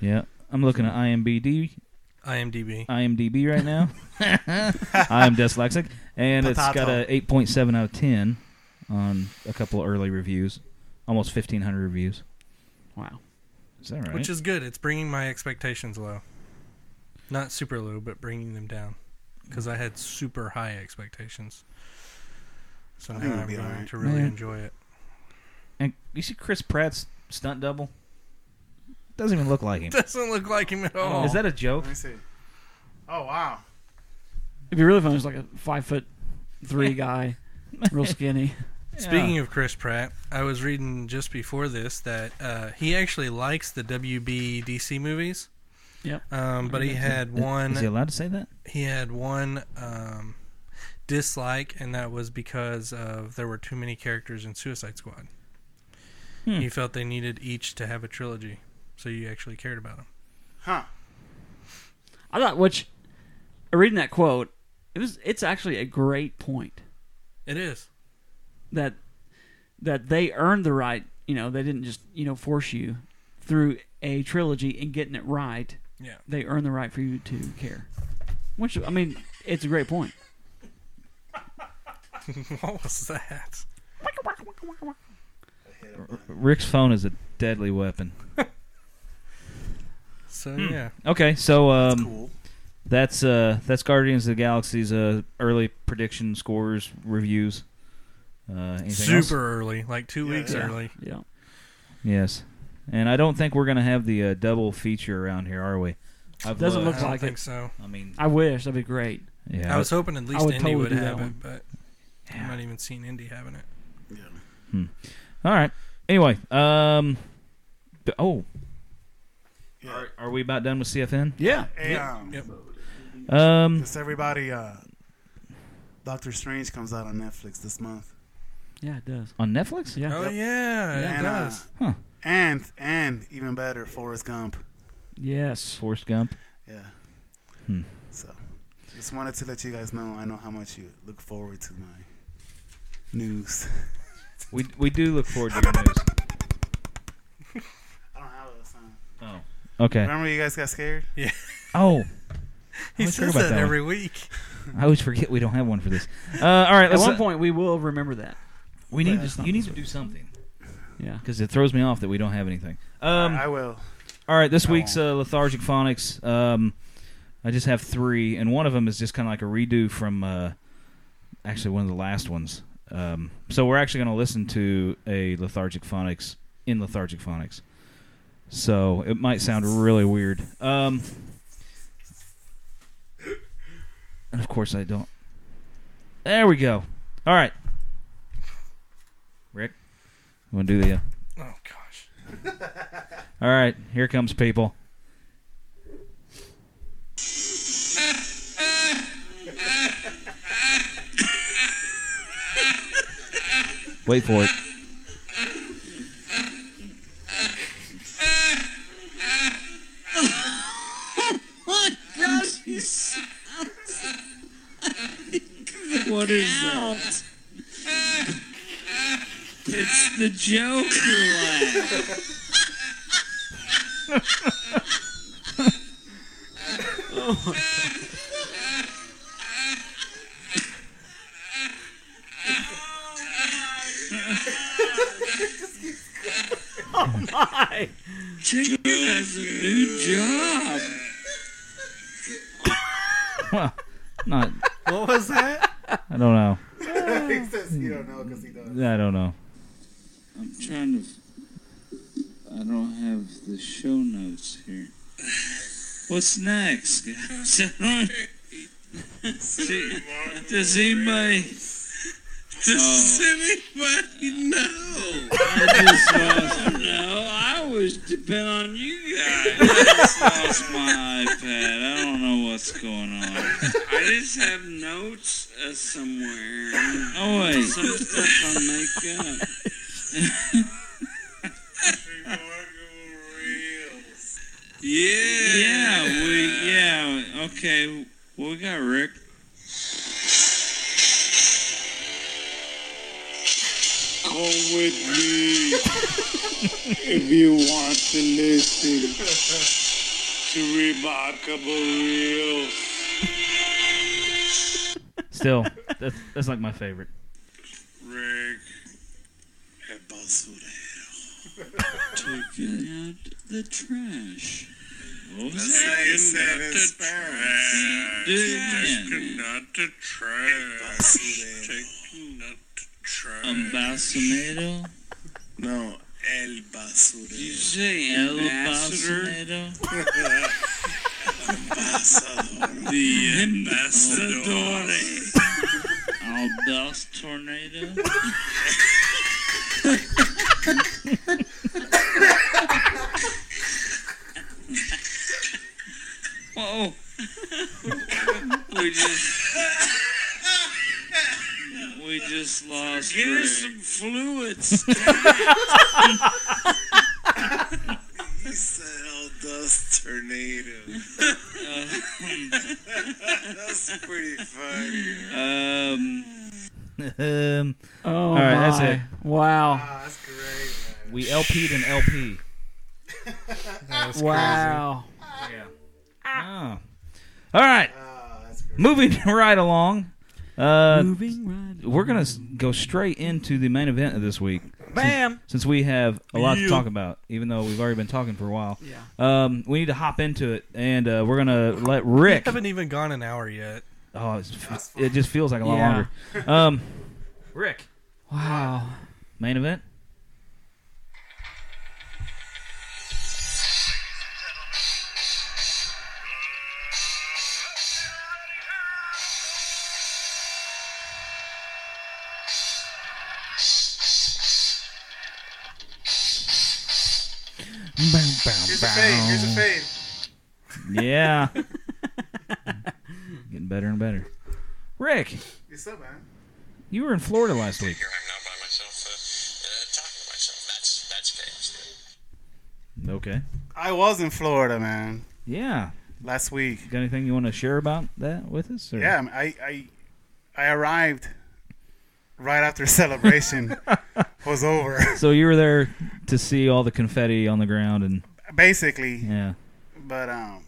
Yeah. I'm looking at IMBD, IMDb. IMDb right now. I'm dyslexic, and it's got a 8.7 out of 10 on a couple of early reviews, almost 1,500 reviews. Wow. Is that right? Which is good. It's bringing my expectations low. Not super low, but bringing them down. Because I had super high expectations. So I now I'm going alright. to really Man. enjoy it. and you see Chris Pratt's stunt double? Doesn't even look like him. Doesn't look like him at oh. all. Is that a joke? Let me see. Oh wow. It'd be really fun. It's like a five foot three guy, real skinny. Speaking of Chris Pratt, I was reading just before this that uh, he actually likes the WB DC movies. Yep. Um, but he had one. Is he allowed to say that? he had one um, dislike, and that was because of there were too many characters in Suicide Squad. Hmm. He felt they needed each to have a trilogy, so you actually cared about them. Huh. I thought, which, reading that quote, it was it's actually a great point. It is. That that they earned the right. You know, they didn't just you know force you through a trilogy and getting it right. Yeah. They earned the right for you to care. Which I mean, it's a great point. what was that? Rick's phone is a deadly weapon. So Hmm. yeah, Okay, so um, That's cool. That's uh that's Guardians of the Galaxy's uh early prediction scores reviews. Uh, anything super else? early, like two Yeah, weeks yeah. early. Yeah. Yes, and I don't think we're gonna have the uh, double feature around here, are we? I've Doesn't I look looked- don't like think it. so. I mean, I wish that'd be great. yeah, I was hoping at least would Indy totally would have one. it, but yeah. I'm not even seen Indy having it. Yeah. Hmm. All right. Anyway, um, oh, Yeah. are, are we about done with CFN? Yeah. Hey, um, Yep. Um, Just everybody, uh, Doctor Strange comes out on Netflix this month, Yeah, it does. on Netflix. Yeah. Oh Yep. yeah, it and uh, does. Huh. and and even better, Forrest Gump. Yes. Forrest Gump. Yeah. Hmm. So, just wanted to let you guys know. I know how much you look forward to my news. We we do look forward to your news. I don't have a sign. Oh, Okay. Remember you guys got scared? Yeah. Oh, He always forget says about that, that one. every week. I always forget we don't have one for this. Uh, all right, At let's. one point, we will remember that. We need to. You need to do something Yeah. because it throws me off that we don't have anything. Um, I will. All right, this I week's uh, lethargic phonics. Um, I just have three, and one of them is just kind of like a redo from uh, actually one of the last ones. Um, so we're actually going to listen to a lethargic phonics in lethargic phonics. So it might sound really weird. Um, and of course I don't. There we go. All right, Rick, you want to do the? Uh, Oh gosh. all right, here comes people. Wait for it. What is that? It's the Joker laugh. Joker has a new job. Well, not. What was that? I don't know. he says you don't know because he does. Yeah, I don't know. I'm trying to. I don't have the show notes here. What's next, guys? See, Does anybody? Does anybody know? I just to know. I was depend on you guys. I just lost my iPad. I don't know what's going on. I just have notes uh, somewhere. Oh wait, some stuff I make up. Yeah. Yeah, we yeah, okay. What we got, Rick? Come with me if you want to listen to remarkable reels. Still, that's, that's like my favorite. Rick. El basurero. Taking out the trash. What that? Taking out the trash. Do it again. Taking out the trash. Taking out the trash. Ambassador? No, el Did you basurero. say ambassador? The ambassador. Albus tornado. Whoa. we just we just lost. Get us some fluids. He said el dust tornado. That's pretty funny. Um. Um, Oh, All right, that's it. Wow. Ah, that's great. Man. we LP'd an LP. That's Wow. Yeah. Oh. All right, Ah, that's great. moving right along. Uh, Moving right. we're gonna go straight into the main event of this week. Bam. Since we have a lot to talk about, even though we've already been talking for a while, Yeah. um, we need to hop into it, and uh, we're gonna let Rick. We haven't even gone an hour yet. Oh, it's, it just feels like a lot Yeah. longer. Um, Rick, Wow. main event. Here's a fade. Here's a fade. Yeah. Getting better and better. Rick, What's up, man? You were in Florida last week. Here I'm now by myself, uh, uh, talking to myself. That's that's chaos. Okay. I was in Florida, man, Yeah. last week. Got anything you want to share about that with us? or- Yeah, I I I arrived right after celebration was over. So you were there to see all the confetti on the ground, and Basically, yeah, But um,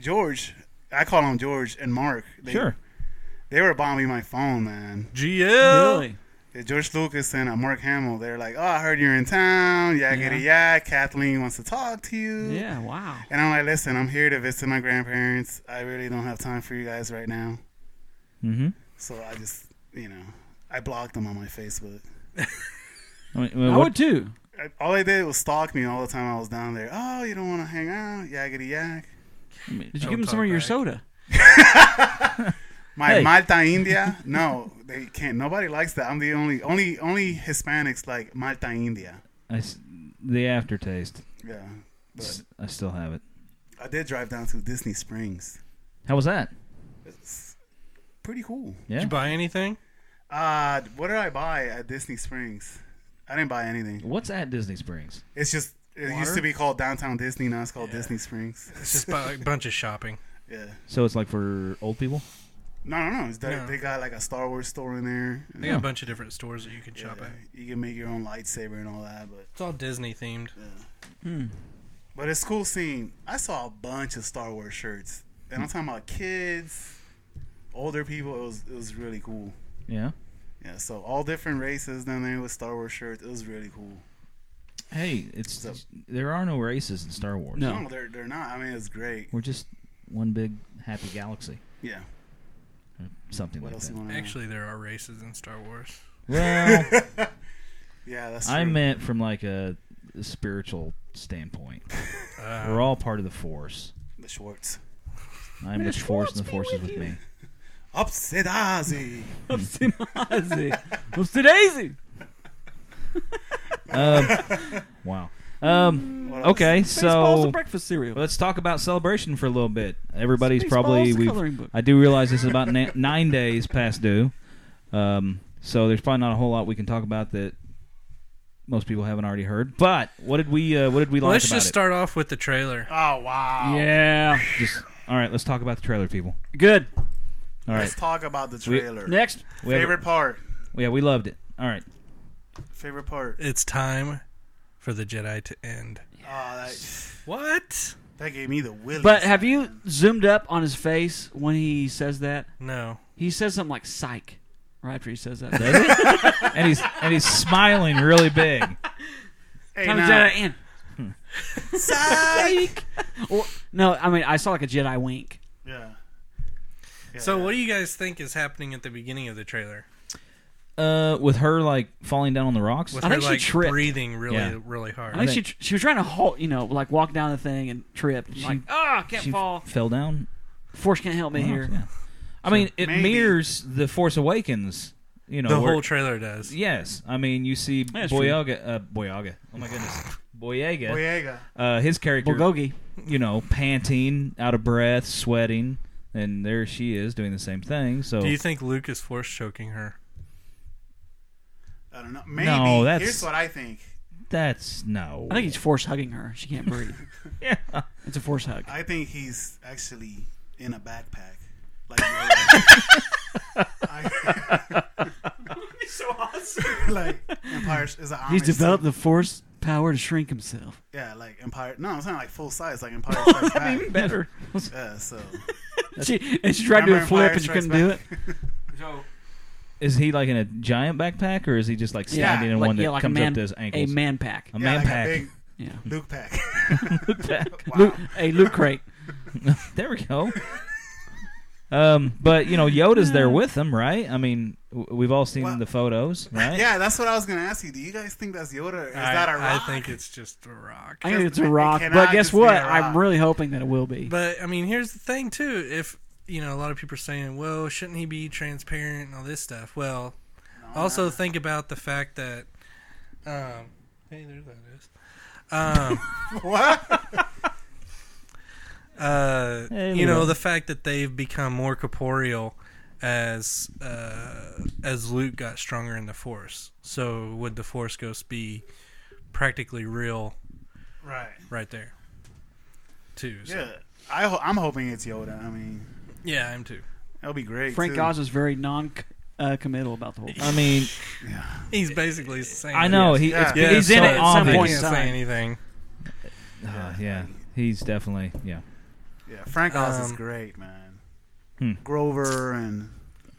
George, I call him George and Mark. They, Sure. They were bombing my phone, man. GL. Really? Yeah, George Lucas and uh, Mark Hamill. They're like, "Oh, I heard you're in town. Yakety yak. Kathleen wants to talk to you." Yeah. Wow. And I'm like, "Listen, I'm here to visit my grandparents. I really don't have time for you guys right now." Mm-hmm. So I just, you know, I blocked them on my Facebook. I mean, well, I would too. All they did was stalk me all the time I was down there. Oh, you don't want to hang out? Yakety yak. I mean, Did you give them some of your soda? My Hey. Malta India? No, they can't. Nobody likes that. I'm the only, only, only Hispanics like Malta India. I s- the aftertaste. Yeah, but S- I still have it. I did drive down to Disney Springs. How was that? It's pretty cool. Yeah. Did Yeah. you buy anything? Uh, what did I buy at Disney Springs? I didn't buy anything. What's at Disney Springs? It's just it used to be called Downtown Disney. Now it's called Disney Springs. It's just a bunch of shopping. Yeah. So it's like for old people. No, no, no. It's they, No. they got like a Star Wars store in there. They got a bunch of different stores that you can Yeah, shop at. you can make your own lightsaber and all that, but It's all Disney themed. Hmm. but it's cool seeing. I saw a bunch of Star Wars shirts, and I'm hmm. talking about kids, older people. It was it was really cool. Yeah. Yeah, so all different races down there with Star Wars shirts. It was really cool. Hey, it's So- there are no races in Star Wars. No. No, they're they're not. I mean, it's great. We're just one big happy galaxy. Yeah. Or something What like else that. you want to know? Actually, there are races in Star Wars. Well, Yeah, that's I true. meant from like a, a spiritual standpoint. Uh, We're all part of the Force. the Schwartz. I'm the Force, and the Force is with me. Upsidazi. Upsidazi. Upsidazi. Um, wow. Um, okay, Spaceballs so and breakfast cereal. let's talk about celebration for a little bit. Everybody's Spaceballs, probably the we've. coloring book. I do realize this is about na- nine days past due. Um, so there's probably not a whole lot we can talk about that most people haven't already heard. But what did we uh, what did we well, like let's about just it? start off with the trailer. Oh wow. Yeah. Just all right. Let's talk about the trailer, people. Good. All right. Let's talk about the We- trailer. Next. We have- Favorite part. yeah, we loved it. All right. Favorite part. It's time for the Jedi to end. Oh, that, What? that gave me the willies. But have you zoomed up on his face when he says that? No. He says something like "psych" right after he says that. Does it? and he's and he's smiling really big. hey, Time to now, Jedi in. Psych. or, no, I mean I saw like a Jedi wink. yeah. Yeah. So, what do you guys think is happening at the beginning of the trailer? Uh, with her like falling down on the rocks. With I her think she like tripped. breathing really, Yeah. really hard. I think, think- she she was trying to hold, you know, like walk down the thing and tripped. She- like, ah, can't she fall. fell down. Force can't help me here. Yeah. I mean, it Maybe. mirrors the Force Awakens. You know, the where- whole trailer does. yes. I mean, you see That's true. Boyaga, uh, Boyaga. Oh my goodness, Boyega. Boyega. Uh, his character, Bulgogi. you know, panting, out of breath, sweating, and there she is doing the same thing. So Do you think Luke is force choking her? I don't know. Maybe. No, that's- Here's what I think. that's no. I think he's force hugging her. She can't breathe. yeah. It's a force hug. I think he's actually in a backpack. Like Yoda. I- so awesome. like Empire is an He's Amish developed suit. the force power to shrink himself. Yeah, like Empire. No, it's not like full size. Like Empire Strikes Back. Even better. Yeah, so she, and she tried to do a Remember flip Empire and she Strikes couldn't do it. Back? Is he like in a giant backpack, or is he just like Yeah, standing in like, one that yeah, like a comes man, up to his ankles? a ankles? man pack. A yeah, man like pack. a big Yeah, Luke pack. Pack. wow. Luke, a loot crate. there we go. Um, but you know, Yoda's there with them, right? I mean, w- we've all seen Well- the photos, right? Yeah, that's what I was gonna ask you. Do you guys think that's Yoda? Or is I, that a I rock? I think it's just a rock. I think it's a It rock, cannot but guess just be what? a rock. I'm really hoping that it will be. But I mean, here's the thing too. If you know, a lot of people are saying, "Well, shouldn't he be transparent and all this stuff?" Well, also think about the fact that, um, hey, there that is. Um, what? uh, Hey, you know, the fact that they've become more corporeal as uh, as Luke got stronger in the Force. So would the Force Ghost be practically real right. right there? Too. So. Yeah. I ho- I'm hoping it's Yoda. I mean, Yeah, I'm too. that'll be great. Frank too. Oz is very non uh, committal about the whole thing. I mean, He's basically saying. I know he. Yeah. It's, Yeah, he's so in it at some He the- point- can't say time. anything. Uh, yeah, He's definitely yeah. Yeah, Frank Oz is Um, great, man. Hmm. Grover and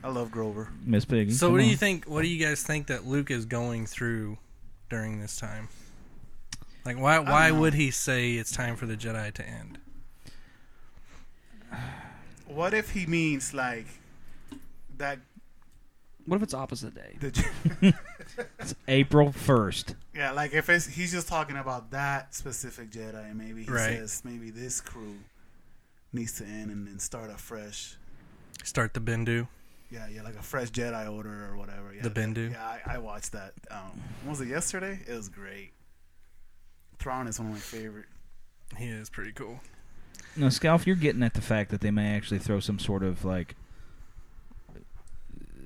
I love Grover. Miss Piggy. So come what do you think? What do you guys think that Luke is going through during this time? Like, why why would he say it's time for the Jedi to end? What if he means like that? What if it's opposite day? The, It's April first? yeah, like if it's, he's just talking about that specific Jedi, and maybe he Right. says maybe this crew needs to end and then start afresh. Start the Bendu. Yeah, yeah, like a fresh Jedi Order or whatever. Yeah, The Bendu? Yeah, I, I watched that. Um, was it yesterday? It was great. Thrawn is one of my favorite. He is pretty cool. No, Scalf, you're getting at the fact that they may actually throw some sort of like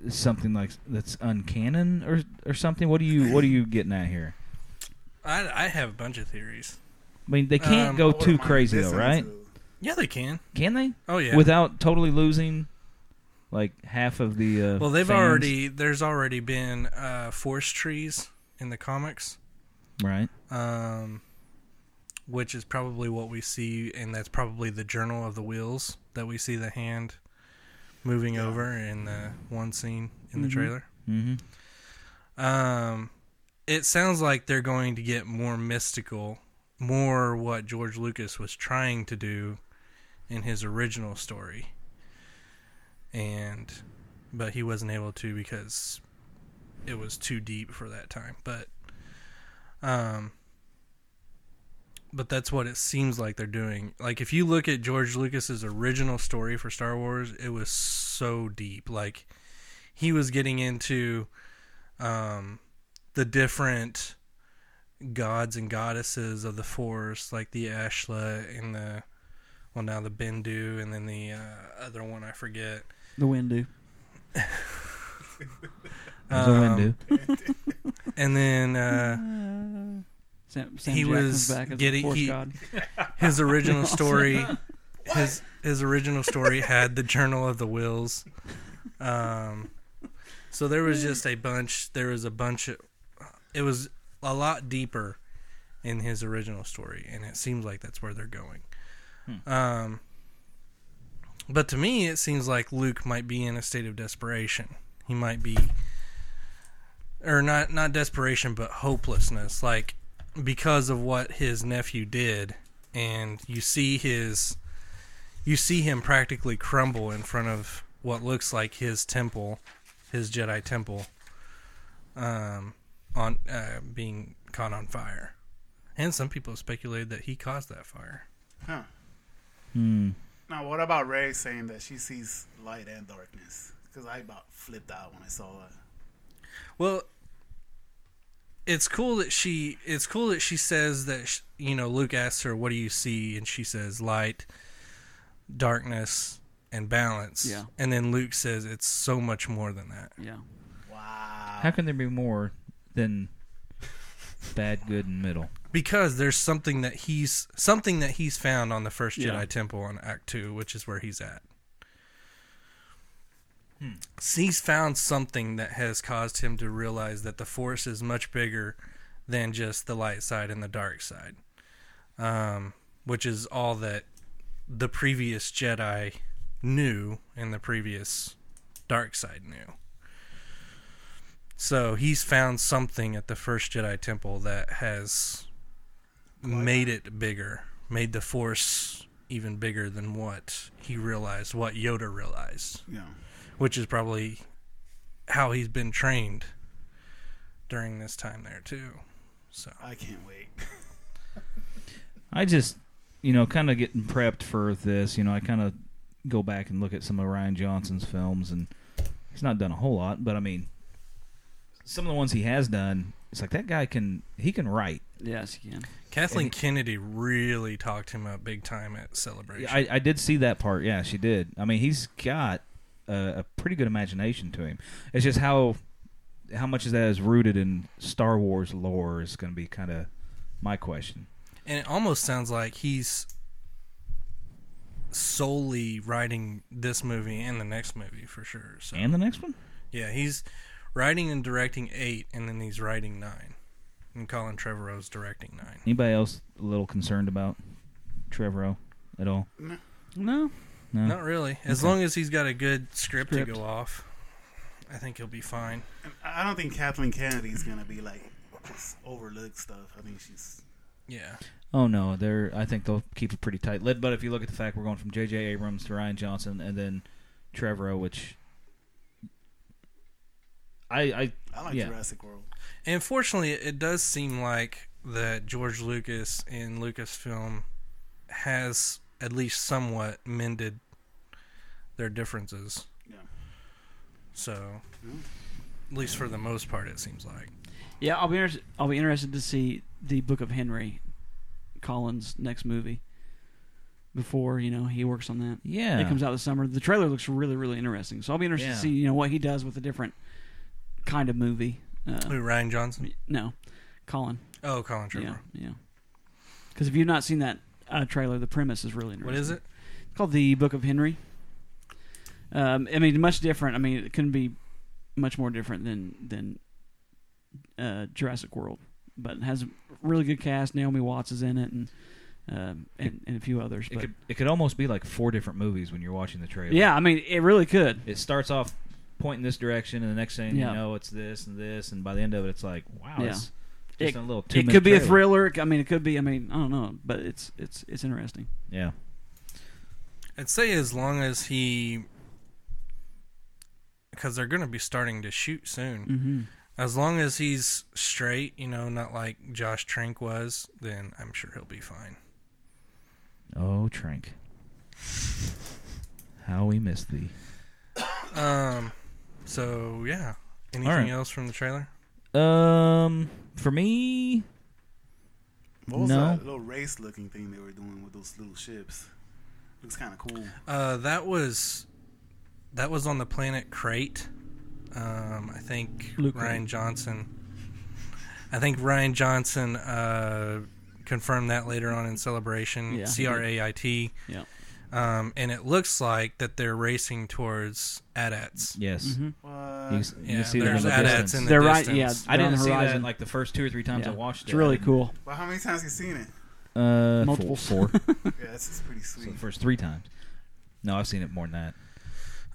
something like that's uncanon or or something. What are you What are you getting at here? I I have a bunch of theories. I mean, they can't Um, go too crazy though, right? Yeah, they can. Can they? Oh yeah. Without totally losing like half of the. Uh, well, they've fans? already there's already been uh, force trees in the comics, right. um, which is probably what we see, and that's probably the Journal of the Whills that we see the hand moving over in the one scene in the Mhm. trailer. Mm-hmm. Um, it sounds like they're going to get more mystical, more what George Lucas was trying to do in his original story, and but he wasn't able to because it was too deep for that time. But, um, but that's what it seems like they're doing. Like if you look at George Lucas's original story for Star Wars, it was so deep. Like he was getting into um, the different gods and goddesses of the force, like the Ashla and the well now the Bendu, and then the uh, other one I forget. The Windu. There's a Um, window. And then uh, Sam, Sam He Jackson's was back as getting- he- God. his original story, his his original story had the Journal of the Whills. Um, so there was just a bunch. There was a bunch of. It was a lot deeper in his original story, and it seems like that's where they're going. Um, but to me, it seems like Luke might be in a state of desperation. He might be, or not not desperation, but hopelessness. Like because of what his nephew did, and you see his, you see him practically crumble in front of what looks like his temple, his Jedi temple, um, on uh, being caught on fire, and some people have speculated that he caused that fire. Huh. Hmm. Now, what about Rey saying that she sees light and darkness? Because I about flipped out when I saw that. Well, it's cool that she it's cool that she says that sh you know Luke asks her what do you see and she says light, darkness and balance. Yeah. And then Luke says it's so much more than that. Yeah. Wow. How can there be more than bad, good, and middle? Because there's something that he's something that he's found on the first Jedi Yeah. temple on Ahch-To, which is where he's at. He's found something that has caused him to realize that the Force is much bigger than just the light side and the dark side, um, which is all that the previous Jedi knew and the previous dark side knew. So he's found something at the first Jedi Temple that has made it bigger, made the Force even bigger than what he realized, what Yoda realized Yeah. Which is probably how he's been trained during this time there too. So I can't wait. I just, you know, kind of getting prepped for this. You know, I kind of go back and look at some of Rian Johnson's films, and he's not done a whole lot, but I mean, some of the ones he has done, it's like that guy can he can write. Yes, he can. Kathleen And- Kennedy really talked him up big time at Celebration. I, I did see that part. Yeah, she did. I mean, he's got a, a pretty good imagination to him. It's just how how much of that is rooted in Star Wars lore is going to be kind of my question. and it almost sounds like he's solely writing this movie and the next movie for sure. So And the next one, yeah, he's writing and directing eight, and then he's writing nine. And Colin Trevorrow's directing nine. anybody else a little concerned about Trevorrow at all. No, No. Not really. As Okay. long as he's got a good script, Script. to go off, I think he'll be fine. I I don't think Kathleen Kennedy's gonna be like just overlook stuff. I think she's Yeah. Oh no, they're. I think they'll keep it pretty tight. Led, but if you look at the fact we're going from J.J. Abrams to Rian Johnson and then Trevorrow, which I, I I like Yeah. Jurassic World. And fortunately, it does seem like that George Lucas in Lucasfilm has at least somewhat mended their differences. Yeah. So, at least for the most part, it seems like. yeah, I'll be interested. I'll be interested to see the Book of Henry, Colin's next movie. Before you know he works on that, yeah. it comes out this summer. The trailer looks really, really interesting. So I'll be interested Yeah. to see you know what he does with a different kind of movie. Uh, Who, Rian Johnson? no, Colin. Oh, Colin Trevor. Yeah, yeah. Because if you've not seen that uh, trailer, the premise is really interesting. What is it? It's called the Book of Henry. Um, I mean, much different. I mean, it couldn't be much more different than than uh, Jurassic World, but it has a really good cast. Naomi Watts is in it, and um, and, and a few others. It But could it could almost be like four different movies when you're watching the trailer. yeah, I mean, it really could. It starts off pointing this direction, and the next thing Yeah. you know, it's this and this, and by the end of it, it's like, wow, Yeah. it's just It- a little. It could be a thriller. I mean, it could be. I mean, I don't know, but it's it's it's interesting. Yeah. I'd say as long as he. Because they're going to be starting to shoot soon. Mm-hmm. As long as he's straight, you know, not like Josh Trank was, then I'm sure he'll be fine. Oh, Trank. How we missed thee. Um, so yeah. Anything All right. else from the trailer? Um, for me, What was No. that little race looking thing they were doing with those little ships? Looks kind of cool. Uh, that was that was on the planet Crait. Um, I think Luke Rian Crait. Johnson. I think Rian Johnson uh, confirmed that later on in Celebration. Yeah. C R A I T. Yeah. Um, and it looks like that they're racing towards AT-ATs. yes. Mm-hmm. You, What? can s- you Yeah, can see them in there's the AT-ATs distance. in the They're right. Yeah, I they're on didn't the see that like the first two or three times Yeah. I watched it. It's really cool. Well, how many times have you seen it? Uh, Multiple. Four. four. Yeah, this is pretty so the sweet. first three times. No, I've seen it more than that.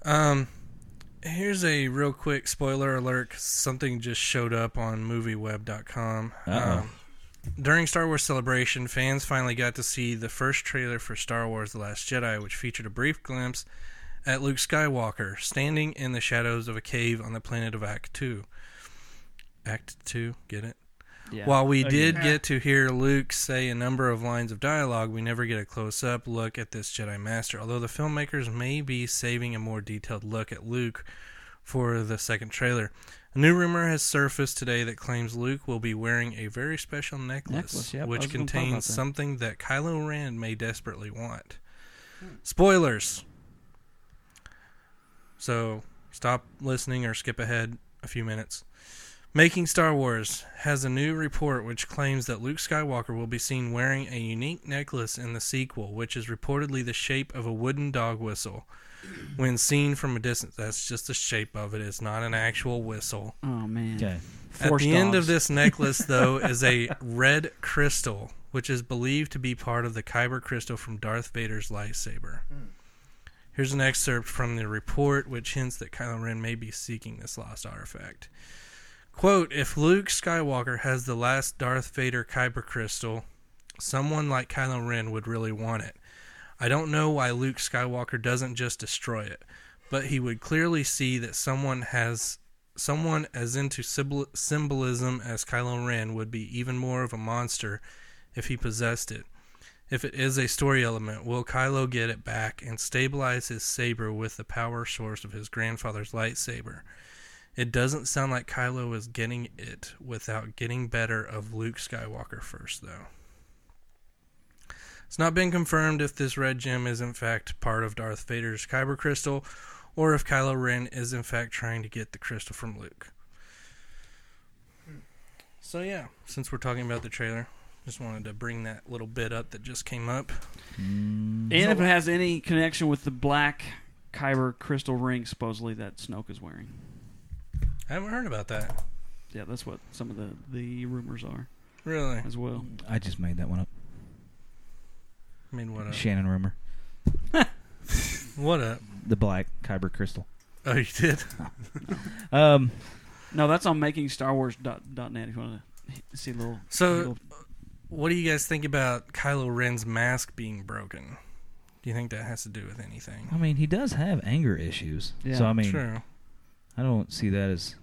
Um, here's a real quick spoiler alert. Something just showed up on MovieWeb.com. Um, during Star Wars Celebration, fans finally got to see the first trailer for Star Wars: The Last Jedi, which featured a brief glimpse at Luke Skywalker standing in the shadows of a cave on the planet of Ahch-To. Act Two, get it? Yeah. While we Oh, did yeah. get to hear Luke say a number of lines of dialogue, we never get a close up look at this Jedi Master, although the filmmakers may be saving a more detailed look at Luke for the second trailer. A new rumor has surfaced today that claims Luke will be wearing a very special necklace, Necklace, yep, which was gonna talk about contains that. something that Kylo Ren may desperately want. Hmm. Spoilers! So, stop listening or skip ahead a few minutes. Making Star Wars has a new report which claims that Luke Skywalker will be seen wearing a unique necklace in the sequel, which is reportedly the shape of a wooden dog whistle. When seen from a distance, that's just the shape of it. It's not an actual whistle. oh man. Okay. At Force the end of this necklace, though, is a red crystal, which is believed to be part of the Kyber crystal from Darth Vader's lightsaber. Hmm. Here's an excerpt from the report, which hints that Kylo Ren may be seeking this lost artifact. Quote, if Luke Skywalker has the last Darth Vader Kyber crystal, someone like Kylo Ren would really want it. I don't know why Luke Skywalker doesn't just destroy it, but he would clearly see that someone has someone as into symbolism as Kylo Ren would be even more of a monster if he possessed it. If it is a story element, will Kylo get it back and stabilize his saber with the power source of his grandfather's lightsaber? It doesn't sound like Kylo is getting it without getting better of Luke Skywalker first, though. It's not been confirmed if this red gem is in fact part of Darth Vader's Kyber crystal or if Kylo Ren is in fact trying to get the crystal from Luke. So yeah, since we're talking about the trailer, just wanted to bring that little bit up that just came up. Mm, And if it has any connection with the black Kyber crystal ring, supposedly that Snoke is wearing. I haven't heard about that. Yeah, that's what some of the, the rumors are Really? as well. I just made that one up. I mean, what up? Shannon rumor. What up? The black kyber crystal. Oh, you did? Um, No, that's on making Star Wars dot, dot net. If you want to see a little. So, little- what do you guys think about Kylo Ren's mask being broken? Do you think that has to do with anything? I mean, he does have anger issues. Yeah, so I mean, True. I don't see that as I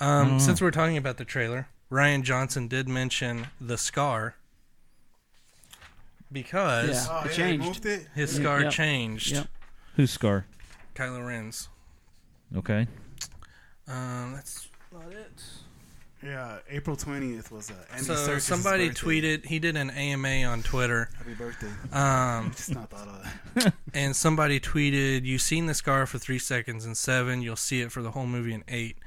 Um, don't since we're talking about the trailer, Rian Johnson did mention the scar because Yeah. Oh, It yeah, changed. moved it. his Yeah, scar yep. changed. Yep. who's Scar. Kylo Ren's. Okay. Um, that's not it. Yeah, April twentieth was uh, Andy so Serkis' somebody birthday. tweeted. He did an AMA on Twitter. Happy birthday. Um, Just not thought of that. and somebody tweeted, "You've seen the scar for three seconds in seven. You'll see it for the whole movie in eight.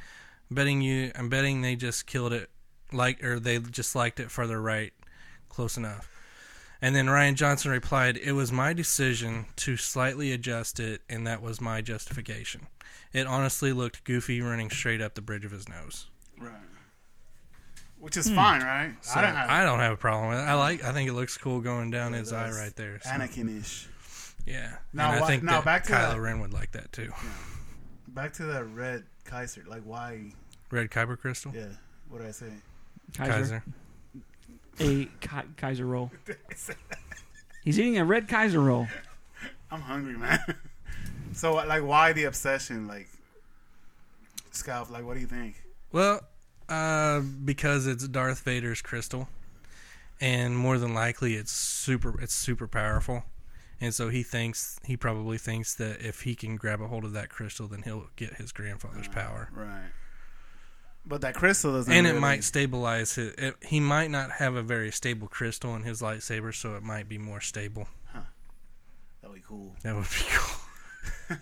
I'm betting you. I'm betting they just killed it, like or they just liked it further right, close enough." And then Rian Johnson replied, "It was my decision to slightly adjust it, and that was my justification. It honestly looked goofy running straight up the bridge of his nose. Right. Which is hmm. fine, right? So I don't have I don't have a problem with it. I like. I think it looks cool going down Yeah, his eye right there. So, Anakin-ish. yeah, Now and I why- think now that back to Kylo that- Ren would like that too. Back to that red Kaiser. Like, why? Red Kyber Crystal. Yeah. What did I say? Kaiser. Kaiser. A Ki- Kaiser roll. He's eating a red Kaiser roll. I'm hungry, man. so, like, why the obsession? Like, Scalf, like, what do you think? Well, uh, because it's Darth Vader's crystal, and more than likely it's super. It's super powerful, and so he thinks he probably thinks that if he can grab a hold of that crystal, then he'll get his grandfather's power, Right. But that crystal doesn't. and it really- might stabilize his. It, he might not have a very stable crystal in his lightsaber, so it might be more stable. That'd be cool. That would be cool.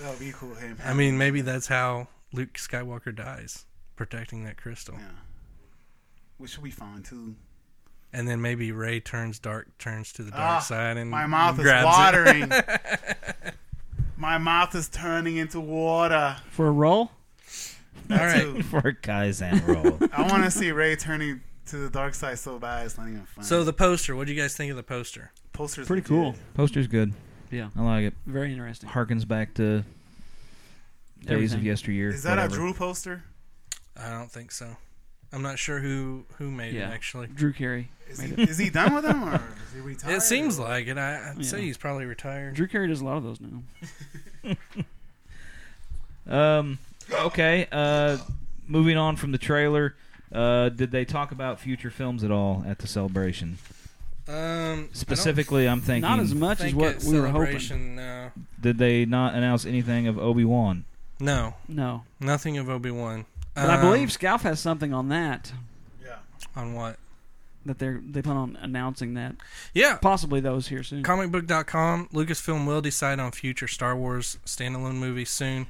That would be cool. Him. I mean, maybe that's how Luke Skywalker dies, protecting that crystal. Yeah. Which will be fine too. And then maybe Rey turns dark, turns to the dark Ah, side, and My mouth is grabs it. watering. My mouth is turning into water. For a roll? That All right. too. For Kaizen roll. I want to see Rey turning to the dark side so bad it's not even funny. So the poster, what do you guys think of the poster? poster's Pretty legit. cool. Poster's good. Yeah. I like it. Very interesting. Harkens back to days of yesteryear. Is that whatever. a Drew poster? I don't think so. I'm not sure who who made Yeah. it actually. Drew Carey. Is made he, it. is he done with them or is he retired? It seems or- like it. I, I'd say he's probably retired. Drew Carey does a lot of those now. Um. Okay. Uh. Moving on from the trailer. Uh. Did they talk about future films at all at the celebration? Um, Specifically, I'm thinking. Not as much as what we were hoping. Celebration, No, Did they not announce anything of Obi Wan? no, No. nothing of Obi Wan. But I believe Scalf has something on that Yeah. on what? that they're they plan on announcing that. Yeah, Possibly those here soon. comicbook.com. Lucasfilm will decide on future Star Wars standalone movies soon.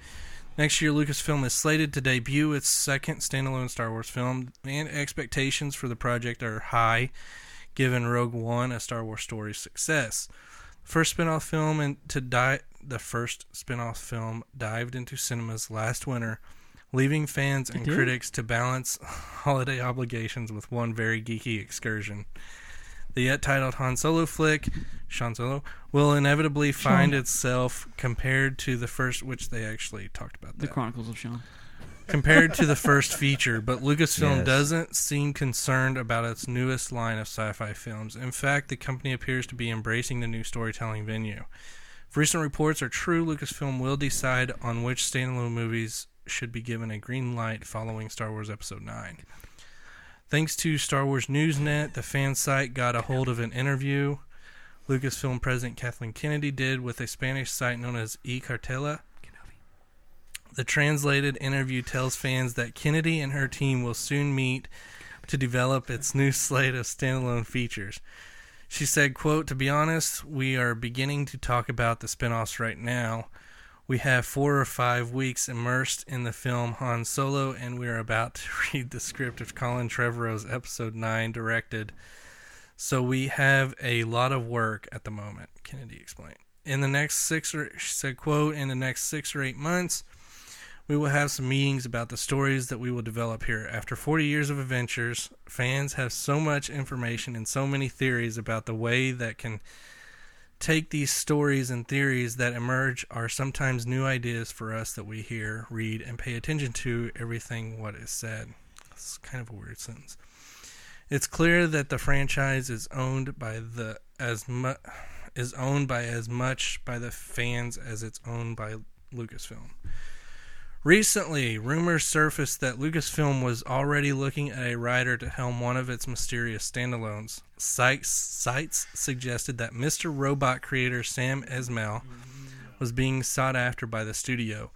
Next year, Lucasfilm is slated to debut its second standalone Star Wars film, and expectations for the project are high, given Rogue One, a Star Wars story's success. The First spin-off film and to die the first spin-off film dived into cinemas last winter, leaving fans and critics to balance holiday obligations with one very geeky excursion. The yet titled Han Solo flick, Sean Solo, will inevitably find itself compared to the first, which they actually talked about the that Chronicles of Sean. compared to the first feature, but Lucasfilm Yes. doesn't seem concerned about its newest line of sci fi films. In fact, the company appears to be embracing the new storytelling venue. If recent reports are true, Lucasfilm will decide on which standalone movies should be given a green light following Star Wars Episode 9. Thanks to Star Wars Newsnet, the fan site got a hold of an interview Lucasfilm President Kathleen Kennedy did with a Spanish site known as E Cartela. The translated interview tells fans that Kennedy and her team will soon meet to develop its new slate of standalone features. She said, quote, To be honest, we are beginning to talk about the spin-offs right now. We have four or five weeks immersed in the film Han Solo, and we are about to read the script of Colin Trevorrow's Episode 9 directed. So we have a lot of work at the moment, Kennedy explained. In the next six or said, quote, in the next six or eight months, We will have some meetings about the stories that we will develop here. After 40 years of adventures, fans have so much information and so many theories about the way that can take these stories and theories that emerge are sometimes new ideas for us that we hear, read, and pay attention to everything what is said. It's kind of a weird sentence. It's clear that the franchise is owned by the as mu- is owned by as much by the fans as it's owned by Lucasfilm. Recently, rumors surfaced that Lucasfilm was already looking at a writer to helm one of its mysterious standalones. Sites, sites suggested that Mr. Robot creator Sam Esmail was being sought after by the studio.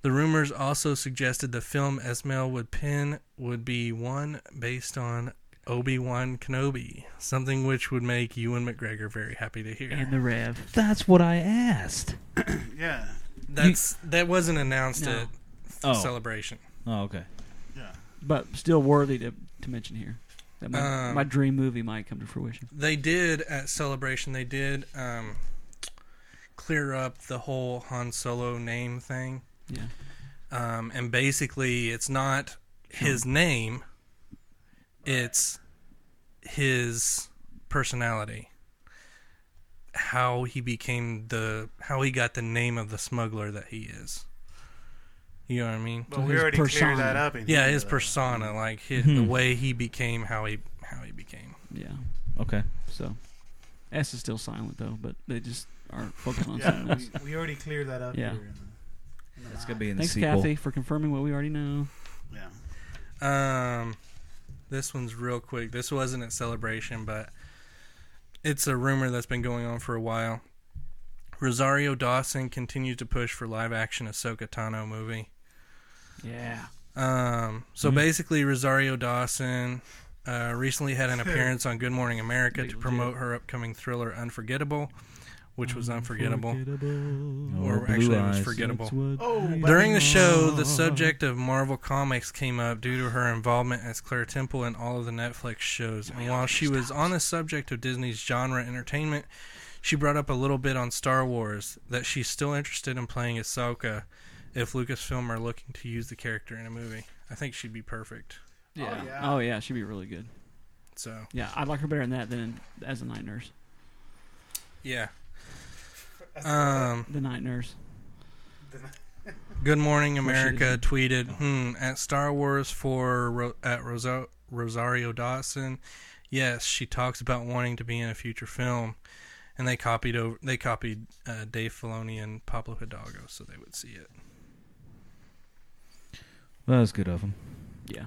The rumors also suggested the film Esmail would pen would be one based on Obi Wan Kenobi, something which would make Ewan McGregor very happy to hear. And the Rev. That's what I asked. Yeah. That's that wasn't announced No. at Oh. celebration. Oh, okay. Yeah. But still worthy to, to mention here. That my, Um, my dream movie might come to fruition. They did at celebration. They did um, clear up the whole Han Solo name thing, Yeah. um, and basically, it's not his name; it's his personality. How he became the how he got the name of the smuggler that he is. You know what I mean? But So we already persona. cleared that up. in Yeah, his though. persona, like his, the way he became how he how he became. Yeah. Okay. So S is still silent though, but they just aren't focused on Yeah, something else. we, we already cleared that up. Yeah. Here in the, in the gonna be in the Thanks, sequel. Kathy, for confirming what we already know. Yeah. Um, this one's real quick. This wasn't at celebration, but it's a rumor that's been going on for a while. Rosario Dawson continues to push for live action Ahsoka Tano movie. Yeah. Um, so Mhm. basically, Rosario Dawson uh, recently had an appearance on Good Morning America to promote her upcoming thriller Unforgettable, which was unforgettable. Oh, Or blue actually, it was forgettable. Oh, During the show, the subject of Marvel Comics came up due to her involvement as Claire Temple in all of the Netflix shows. And while she was on the subject of Disney's genre entertainment, she brought up a little bit on Star Wars that she's still interested in playing Ahsoka if Lucasfilm are looking to use the character in a movie. I think she'd be perfect. Yeah. Oh, yeah. Oh yeah, she'd be really good. So, Yeah, I'd like her better than that than as a night nurse. yeah. Um, The night nurse. Good Morning Of course she America tweeted, "Hmm, at Star Wars for Ro- at Rosa- Rosario Dawson, yes, she talks about wanting to be in a future film." And they copied over. They copied uh, Dave Filoni and Pablo Hidalgo, so they would see it. Well, that's good of them. Yeah.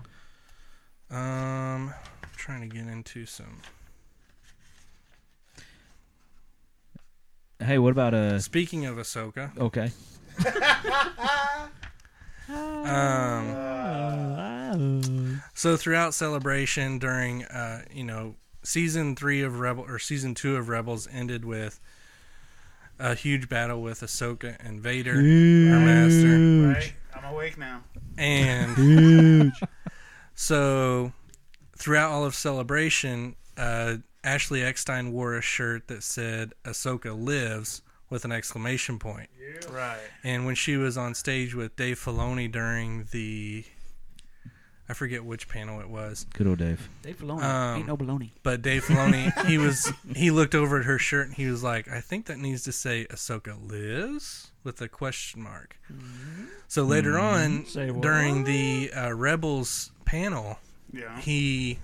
Um, I'm trying to get into some. Hey, what about uh? Speaking of Ahsoka, Okay. um, so throughout celebration during uh, you know season three of Rebel or season two of Rebels ended with a huge battle with Ahsoka and Vader, our master, Right? I'm awake now. and Huge. so throughout all of celebration, uh, Ashley Eckstein wore a shirt that said "Ahsoka lives" with an exclamation point. Yeah. Right. And when she was on stage with Dave Filoni during the, I forget which panel it was, Good old Dave. Dave Filoni Um, ain't no baloney. but Dave Filoni, he was he looked over at her shirt and he was like, I think that needs to say Ahsoka lives with a question mark. So later on, Say what? during the uh, Rebels panel, Yeah. he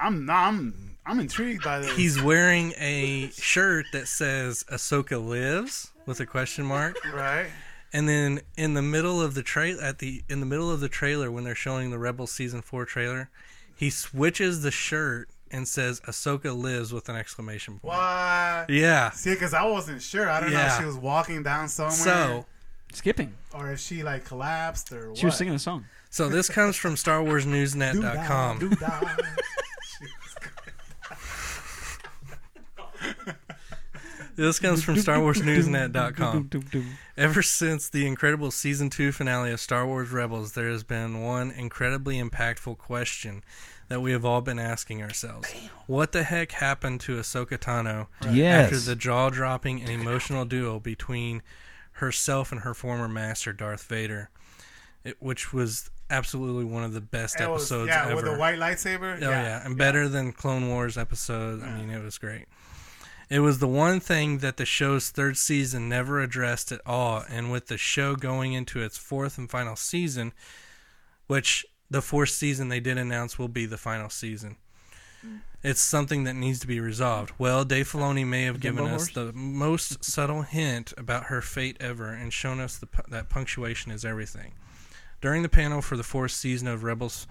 I'm I'm I'm intrigued by this. he's wearing a shirt that says Ahsoka lives with a question mark. right. And then in the middle of the trail at the in the middle of the trailer when they're showing the Rebel season four trailer, he switches the shirt and says Ahsoka lives with an exclamation point. What? Yeah. See, because I wasn't sure. I don't know if she was walking down somewhere, So Skipping. or if she like collapsed, or what She was singing a song. so this comes from StarWarsNewsNet.com. This comes from StarWarsNewsNet.com. Ever since the incredible season two finale of Star Wars Rebels, there has been one incredibly impactful question that we have all been asking ourselves: What the heck happened to Ahsoka Tano Yes. after the jaw-dropping and emotional duel between herself and her former master Darth Vader, it, which was absolutely one of the best It was- episodes yeah, ever. with the white lightsaber. Oh yeah, and better than Clone Wars episode. I mean, it was great. It was the one thing that the show's third season never addressed at all, and with the show going into its fourth and final season, which the fourth season they did announce will be the final season. It's something that needs to be resolved. Well, Dave Filoni may have given us the most subtle hint about her fate ever and shown us the, that punctuation is everything. During the panel for the fourth season of Rebels,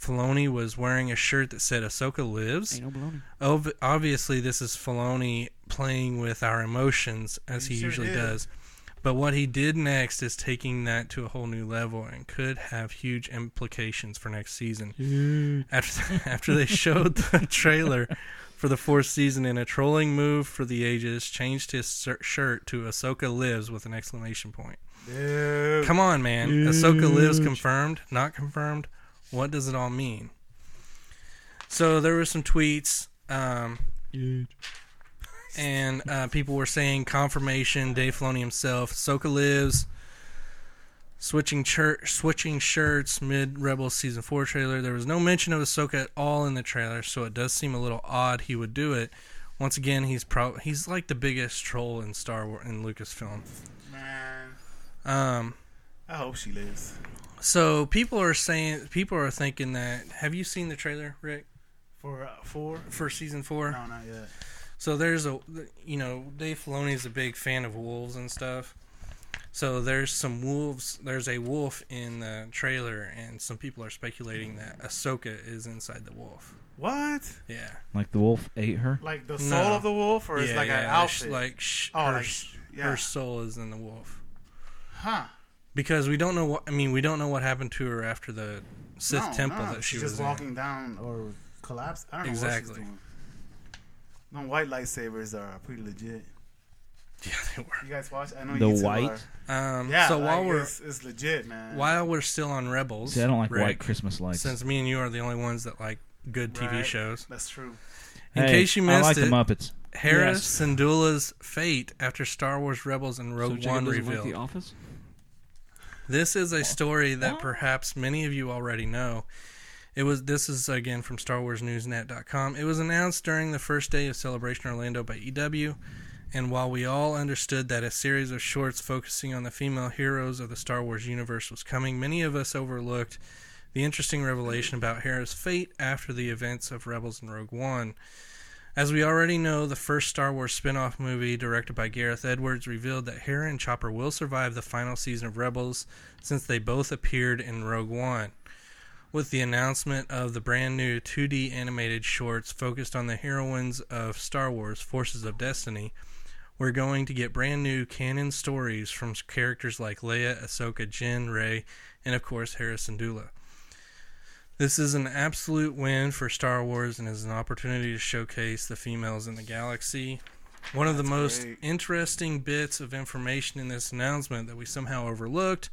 Filoni was wearing a shirt that said "Ahsoka lives." Ain't no. Ov- obviously, this is Filoni playing with our emotions as he He sure usually did. does. But what he did next is taking that to a whole new level and could have huge implications for next season. After after they showed the trailer for the fourth season in a trolling move for the ages, changed his shirt to "Ahsoka lives" with an exclamation point. Dude. Come on, man. Ahsoka lives confirmed, not confirmed. What does it all mean? So there were some tweets, um, and uh, people were saying confirmation. Dave Filoni himself, Ahsoka lives. Switching chir- switching shirts mid Rebel season four trailer. There was no mention of Ahsoka at all in the trailer, so it does seem a little odd he would do it. Once again, he's pro- he's like the biggest troll in Star Wars in Lucasfilm. Man, Um, I hope she lives. So people are saying, people are thinking that. Have you seen the trailer, Rick, For uh, four? for season four? No, not yet. So there's a, you know, Dave Filoni's a big fan of wolves and stuff. So there's some wolves. There's a wolf in the trailer, and some people are speculating that Ahsoka is inside the wolf. What? Yeah, Like the wolf ate her. Like the No. soul of the wolf, or yeah, it's like yeah, an sh- outfit? Like sh- oh, her, like yeah. her soul is in the wolf. huh? Because we don't know what. I mean, we don't know what happened to her after the Sith no, temple no, that she she's was just in. walking down or collapsed. I don't know Exactly. what she's doing. No white lightsabers are pretty legit. Yeah, they were. You guys watch? I know The you two white? Are. Um, Yeah. so like, while we're it's, it's legit, man. while we're still on Rebels, See, I don't like Rick, white Christmas lights. Since me and you are the only ones that like good TV Right. shows. That's true. In Hey, case you I missed like it, the Muppets. Hera Yes. Syndulla's fate after Star Wars Rebels and Rogue Jacob One doesn't revealed. The Office. This is a story that perhaps many of you already know. It was this is again from StarWarsNewsNet.com. It was announced during the first day of Celebration Orlando by EW, and while we all understood that a series of shorts focusing on the female heroes of the Star Wars universe was coming, many of us overlooked the interesting revelation about Hera's fate after the events of Rebels and Rogue One. As we already know, the first Star Wars spin off movie, directed by Gareth Edwards, revealed that Hera and Chopper will survive the final season of Rebels since they both appeared in Rogue One. With the announcement of the brand new 2D animated shorts focused on the heroines of Star Wars Forces of Destiny, we're going to get brand new canon stories from characters like Leia, Ahsoka, Jyn, Rey, and of course Hera Syndulla. This is an absolute win for Star Wars and is an opportunity to showcase the females in the galaxy. One of the That's most great. interesting bits of information in this announcement that we somehow overlooked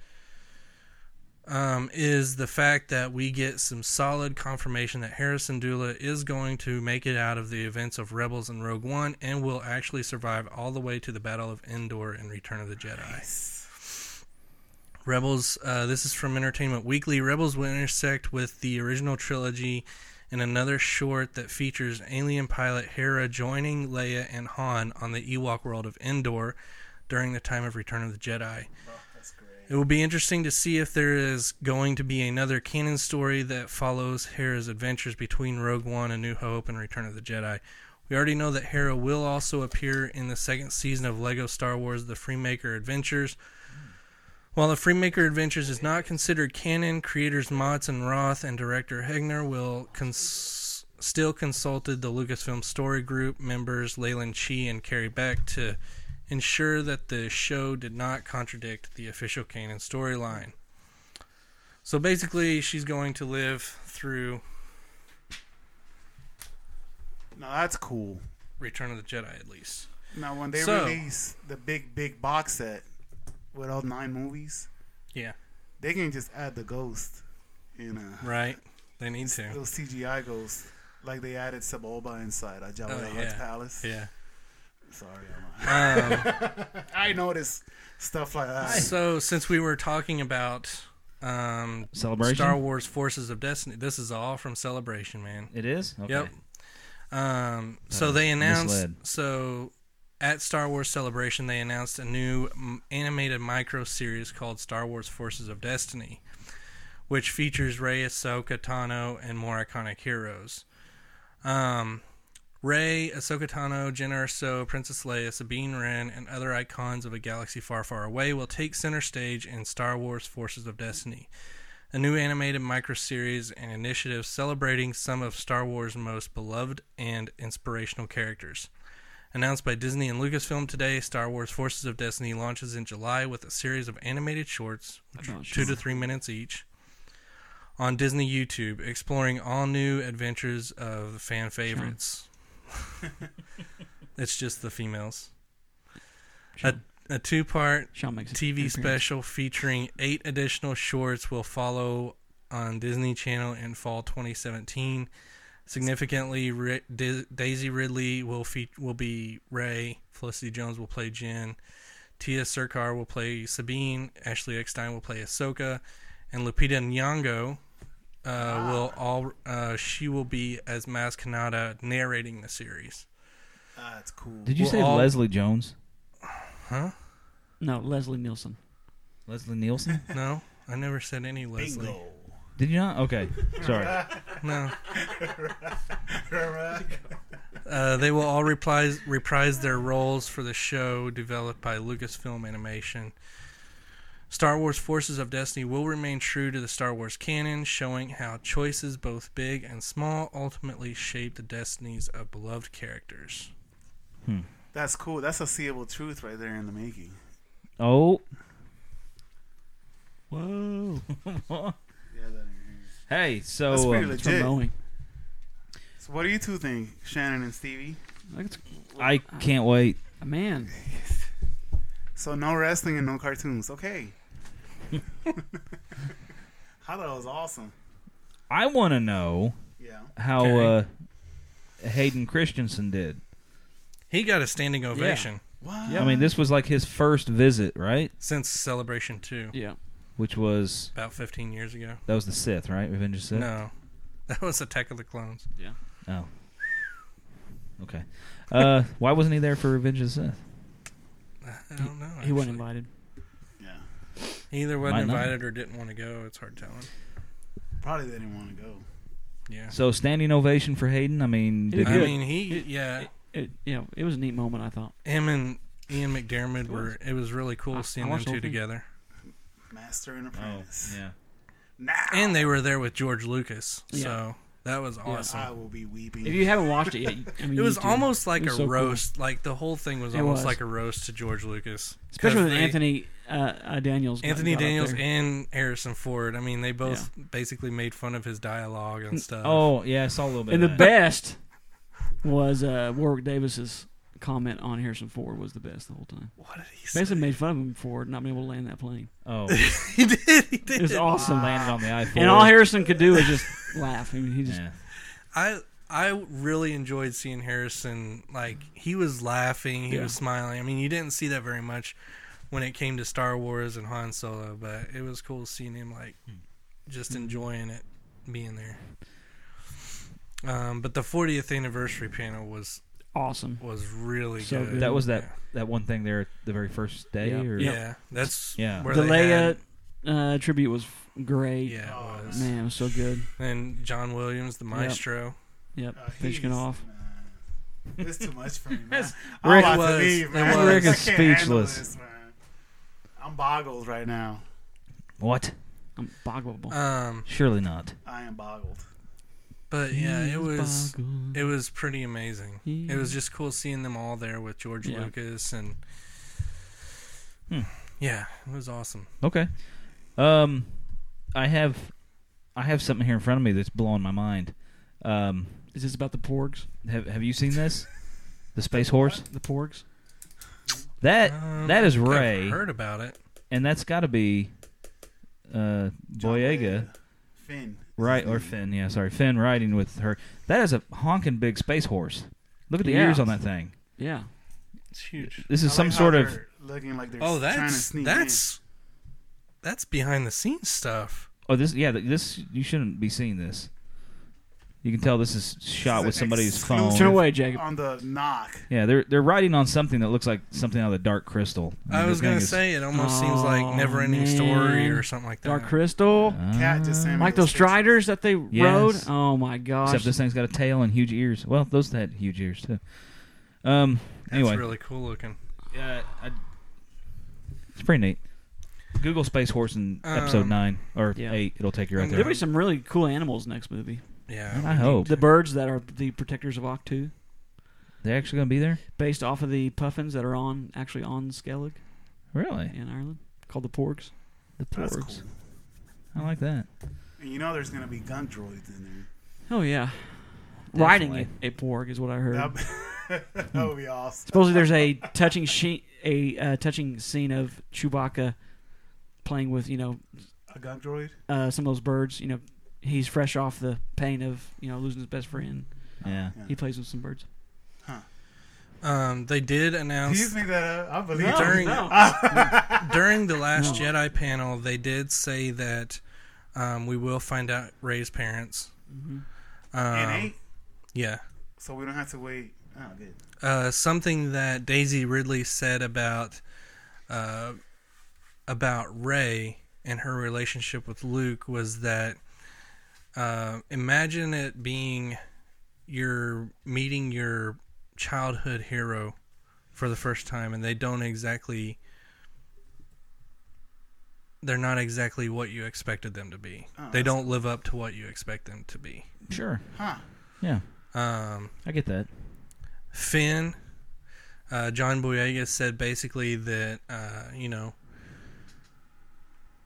um, is the fact that we get some solid confirmation that Hera Syndulla is going to make it out of the events of Rebels and Rogue One and will actually survive all the way to the Battle of Endor and Return of the Jedi. Rebels, uh, this is from Entertainment Weekly. Rebels will intersect with the original trilogy in another short that features alien pilot Hera joining Leia and Han on the Ewok world of Endor during the time of Return of the Jedi. Great. It will be interesting to see if there is going to be another canon story that follows Hera's adventures between Rogue One, A New Hope, and Return of the Jedi. We already know that Hera will also appear in the second season of LEGO Star Wars The Freemaker Adventures. While The Freemaker Adventures is not considered canon, creators Motz and Roth and director Hegner will cons- still consulted the Lucasfilm Story Group members Leland Chee and Carrie Beck to ensure that the show did not contradict the official canon storyline. So basically, she's going to live through Now that's cool. Return of the Jedi, at least. Now, when they So- release the big, big box set with all nine movies, Yeah. they can just add the ghost You know. Right? They need to. those CGI ghosts, like they added Sebulba inside a Jabba Oh, yeah. palace. Yeah. Sorry, I'm Um, I noticed stuff like that. so since we were talking about um, Celebration. Star Wars Forces of Destiny, this is all from Celebration, man. It is. Okay. Yep. Um, so Uh, they announced. misled. So at Star Wars Celebration, they announced a new animated micro series called Star Wars Forces of Destiny, which features Rey, Ahsoka, Tano, and more iconic heroes. Um, Rey, Ahsoka Tano, Jyn Erso, Princess Leia, Sabine Wren, and other icons of a galaxy far, far away will take center stage in Star Wars Forces of Destiny a new animated microseries and initiative celebrating some of Star Wars' most beloved and inspirational characters. Announced by Disney and Lucasfilm today, Star Wars Forces of Destiny launches in July with a series of animated shorts, which two to three minutes each, on Disney YouTube, exploring all new adventures of the fan favorites. it's just the females. A, Sean, a two part TV special featuring eight additional shorts will follow on Disney Channel in fall 2017. Significantly, Ri- Di- Daisy Ridley will fe- will be Rey. Felicity Jones will play Jyn. Tiya Sircar will play Sabine. Ashley Eckstein will play Ahsoka, and Lupita Nyong'o uh, will all. Uh, she will be as Maz Kanata narrating the series. That's cool. Did you Well, say all- Leslie Jones? Huh? No, Leslie Nielsen. Leslie Nielsen? No, I never said any Leslie. Bingo. Did you not? Okay. Sorry. No. Uh, they will all reprise, reprise their roles for the show developed by Lucasfilm Animation. Star Wars Forces of Destiny will remain true to the Star Wars canon, showing how choices, both big and small, ultimately shape the destinies of beloved characters. That's cool. That's a seeable truth right there in the making. Oh. Whoa. Yeah, that in here. hey, so That's pretty um, It's legit. from Boeing. So what do you two think, Shannon and Stevie? Like it's, I can't wait. man, So no wrestling and no cartoons. Okay. I thought it was awesome. I want to know Yeah. how Okay. uh, Hayden Christensen did. He got a standing ovation What? I mean, this was like his first visit, right? since Celebration 2, yeah. Which was about 15 years ago. that was the Sith, right? Revenge of the Sith. No, that was Attack of the Clones. Yeah. Oh. Okay. Uh, why wasn't he there for Revenge of the Sith? I don't know. He wasn't invited. Yeah. He either wasn't Might not. invited or didn't want to go. It's hard telling. Probably they didn't want to go. Yeah. So standing ovation for Hayden. I mean, did did I he, mean, he It- yeah. It, it, you know, it was a neat moment. I thought. him and Ian McDiarmid were. It was really cool I- I seeing them watched the two thing. together, Master and oh, apprentice. yeah. Now. and they were there with George Lucas. Yeah. So that was awesome. I will be weeping. If you haven't watched it yet, I mean, it was need to. almost like It a was so cool. roast. Like the whole thing was It almost was. like a roast to George Lucas, especially with they- Anthony uh, uh, Daniels. Anthony got up Daniels there. and Harrison Ford. I mean, they both basically made fun of his dialogue and stuff. Oh, yeah. I saw a little bit. and the that. best was uh, Warwick Davis's comment on Harrison Ford was the best the whole time. what did he say? Basically made fun of him for not being able to land that plane. Oh, he did. He did. It was awesome. landed on the I four. And all Harrison could do was just laugh. I mean, he just Yeah. I I really enjoyed seeing Harrison. Like he was laughing, he Yeah. was smiling. I mean, you didn't see that very much when it came to Star Wars and Han Solo, but it was cool seeing him like just Hmm. enjoying it, being there. Um, but the 40th anniversary panel was awesome. was really So good. good. That was that that one thing there the very first day, Yeah. or Yeah, Yep. that's Yeah. where the they Leia had- uh, tribute was great. yeah, it Oh, was. Man, it was so good. And John Williams, the maestro. Yep, Uh, finishing he's- off. It's too much for me, man. Rick I'm about was- to leave, man. Rick is can't speechless. this, man. I'm boggled right now. what? I'm boggleable. Um, Surely not. I am boggled. But yeah, it was. boggled. It was pretty amazing. He- It was just cool seeing them all there with George Yeah. Lucas and Hmm. yeah, it was awesome. Okay. Um, I have, I have something here in front of me that's blowing my mind. Um, Is this about the porgs? have Have you seen this? The space horse. The porgs? That Um, that is I've Rey, Heard about it? and that's got to be, uh, Boyega, Boyega. Finn. Right or mm-hmm. Finn? Yeah, sorry, Finn riding with her. That is a honking big space horse. Look at the Yeah. ears on that thing. Yeah. It's huge. This I is some like how sort of they're looking like they're Oh, trying to that's sneak that's that's behind the scenes stuff. oh this yeah this you shouldn't be seeing this. You can tell this is shot with somebody's phone. Turn away, in Jacob. on the knock. Yeah, they're they're writing on something that looks like something out of the Dark Crystal. I mean, was gonna is- say it almost seems like Never Ending Story or something like that. Dark Crystal. Cat just Uh, sent Like those pictures. striders that they Yes. rode. Oh my gosh. Except this thing's got a tail and huge ears. Well, those had huge ears too. Um. That's Anyway, really cool looking. yeah, I, it's pretty neat. Google Space Horse in episode Um, nine or yeah. eight. It'll take you right there. There'll be some really cool animals next movie. Yeah, I hope The birds that are the protectors of Ahch-To, they're actually gonna be there. based off of the puffins that are on actually on Skellig Really, in Ireland, called the porgs. the That's porgs. cool. I like that. And you know there's gonna be gun droids in there. Oh yeah, riding a, a porg is what I heard. That, that would be awesome. Supposedly there's a touching she- a uh, touching scene of Chewbacca playing with you know A gun droid. uh, some of those birds. You know, he's fresh off the pain of you know losing his best friend. Yeah. Yeah. He plays with some birds. um, they did announce just made that. I believe No, during no. during the Last No. Jedi panel, they did say that um, we will find out Rey's parents. Mhm. Um, In eight, yeah. so we don't have to wait. Oh, good. Uh, something that Daisy Ridley said about uh, about Ray and her relationship with Luke was that uh, imagine it being you're meeting your childhood hero for the first time, and they don't exactly they're not exactly what you expected them to be. Oh, they don't live up to what you expect them to be. Sure. Huh. Yeah, Um, I get that. Finn, uh, John Boyega said basically that uh, you know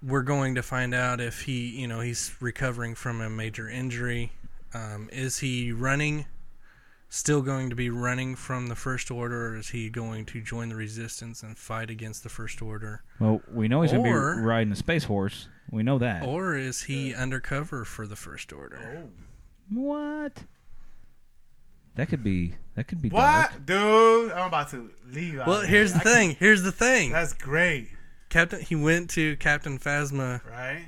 we're going to find out if he you know he's recovering from a major injury. Um, is he running? Still going to be running from the First Order, or is he going to join the Resistance and fight against the First Order, Well, we know he's gonna be riding a space horse. We know that. or is he undercover for the First Order? Oh. What? That could be. That could be What, dark. dude? I'm about to leave. Well, here's here. the I thing. Here's the thing. That's great, Captain, he went to Captain Phasma right?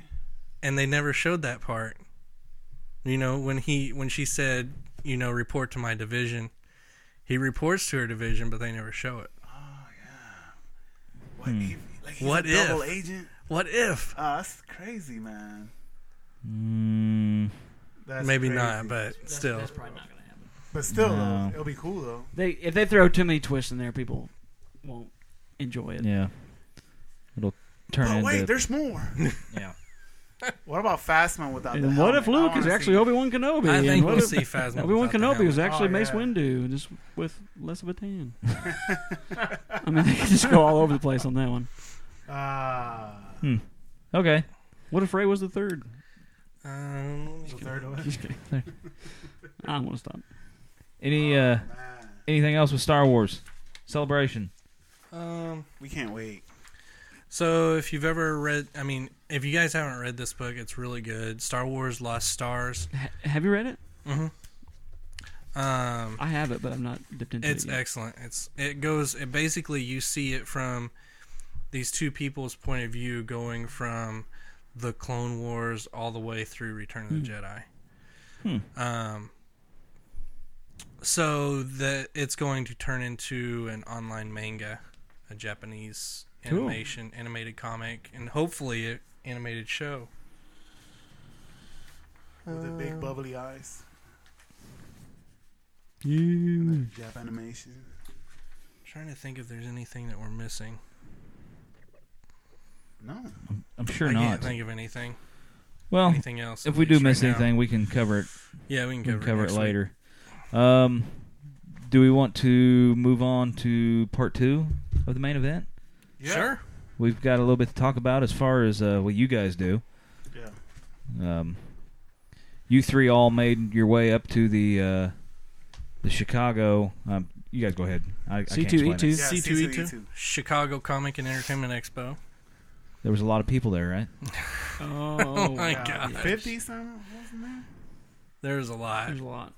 and they never showed that part. You know, when he when she said, you know, report to my division, he reports to her division, but they never show it. What, Hmm. he, like he's What a double if? agent? What if? Oh, that's crazy, man. Mm, That's Maybe crazy. not, but still. That's probably not gonna happen. But still, No. though, it'll be cool though. They if they throw too many twists in there, people won't enjoy it. yeah. It'll turn But into. wait, there's more. yeah. What about Phasma without the And what if helmet? I Luke is actually Obi Wan Kenobi? I think what we'll if see Phasma. Obi Wan Kenobi was actually Oh, Mace yeah. Windu, just with less of a tan. I mean, they could just go all over the place on that one. Ah, Hmm. Okay. What if Rey was the third? Um, let the third one. Just kidding. I don't want to stop. Any uh anything else with Star Wars celebration? um, we can't wait. So if you've ever read, I mean, if you guys haven't read this book, it's really good. Star Wars: Lost Stars. Ha- have you read it? Mm-hmm. Um, I have it, but I'm not dipped into It's it. yet. excellent. It's it goes it basically you see it from these two people's point of view going from the Clone Wars all the way through Return of the Jedi. Hmm. Um so that it's going to turn into an online manga, a Japanese Cool. animation, animated comic, and hopefully an animated show. With the big bubbly eyes. Yeah. And the Jap animation. trying to think if there's anything that we're missing. No. I'm sure I not. can't think of anything. Well, anything else? if we do miss right now. anything, we can cover it. yeah, we can We cover, can cover it next week. later. Um, do we want to move on to part two of the main event? Yeah. Sure. We've got a little bit to talk about as far as uh, what you guys do. Yeah. Um, you three all made your way up to the uh, the Chicago. Um, you guys go ahead. I, I can't C2E2. explain. Yeah, C2E2, C2E2. Chicago Comic and Entertainment Expo. There was a lot of people there, right? Oh, my God. 50 something? Wasn't there? There's a lot. There's a lot.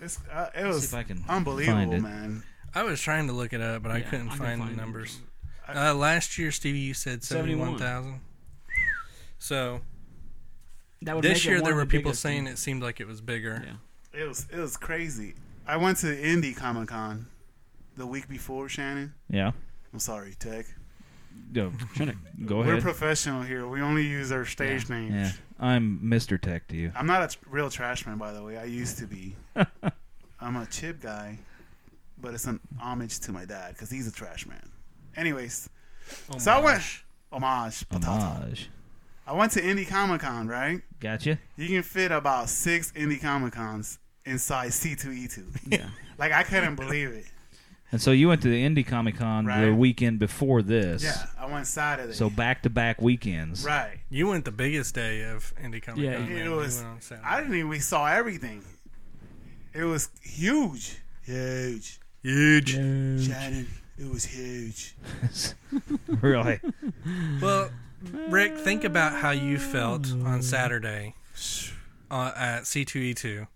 It's, uh, it Let's was see if I can unbelievable, find it. man. I was trying to look it up, but I couldn't I find, find the it. numbers. Uh, last year, Stevie, you said 71,000. So That would this year, there were the people saying things. it seemed like it was bigger. Yeah. It was it was crazy. I went to Indy Comic Con the week before Shannon. Yeah. I'm sorry, Tech. Go, Trying go ahead. We're professional here. We only use our stage names. yeah. I'm Mr. Tech to you. I'm not a real trash man, by the way. I used to be. I'm a chip guy, but it's an homage to my dad because he's a trash man. Anyways, Oh so I went homage. Patata. Homage. I went to Indy Comic Con, right? Gotcha. You can fit about six Indy Comic Cons inside C2E2. Yeah. like I couldn't believe it. And so you went to the Indie Comic Con the weekend before this. Yeah, I went Saturday. So back to back weekends. right. You went the biggest day of Indie Comic Yeah, Con. you- man. It You was. went on Saturday. I didn't even. We saw everything. It was huge, huge, huge. Shannon, it was huge. really. Well, Rick, think about how you felt on Saturday uh, at C2E2.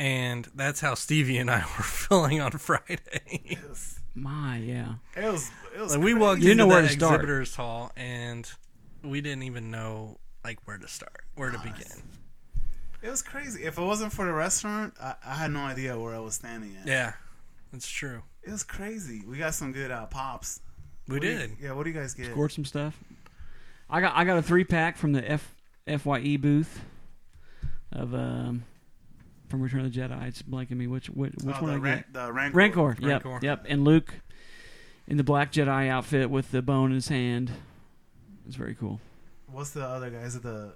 And that's how Stevie and I were feeling on Friday. It was. My, yeah. It was. It was like we walked You didn't into know where the to start. exhibitors hall and we didn't even know like where to start, where to begin. It was crazy. If it wasn't for the restaurant, I, I had no idea where I was standing at. Yeah, that's true. It was crazy. We got some good uh, pops. We What do you- did. yeah. What do you guys get? Scored some stuff. I got I got a three pack from the F Fye booth of um from Return of the Jedi. It's blanking me which which, which Oh, one I the, get. ran- the Rancor. Rancor. Yep. Rancor. Yep. And Luke in the black Jedi outfit with the bone in his hand. It's very cool. What's the other guy? Is it the?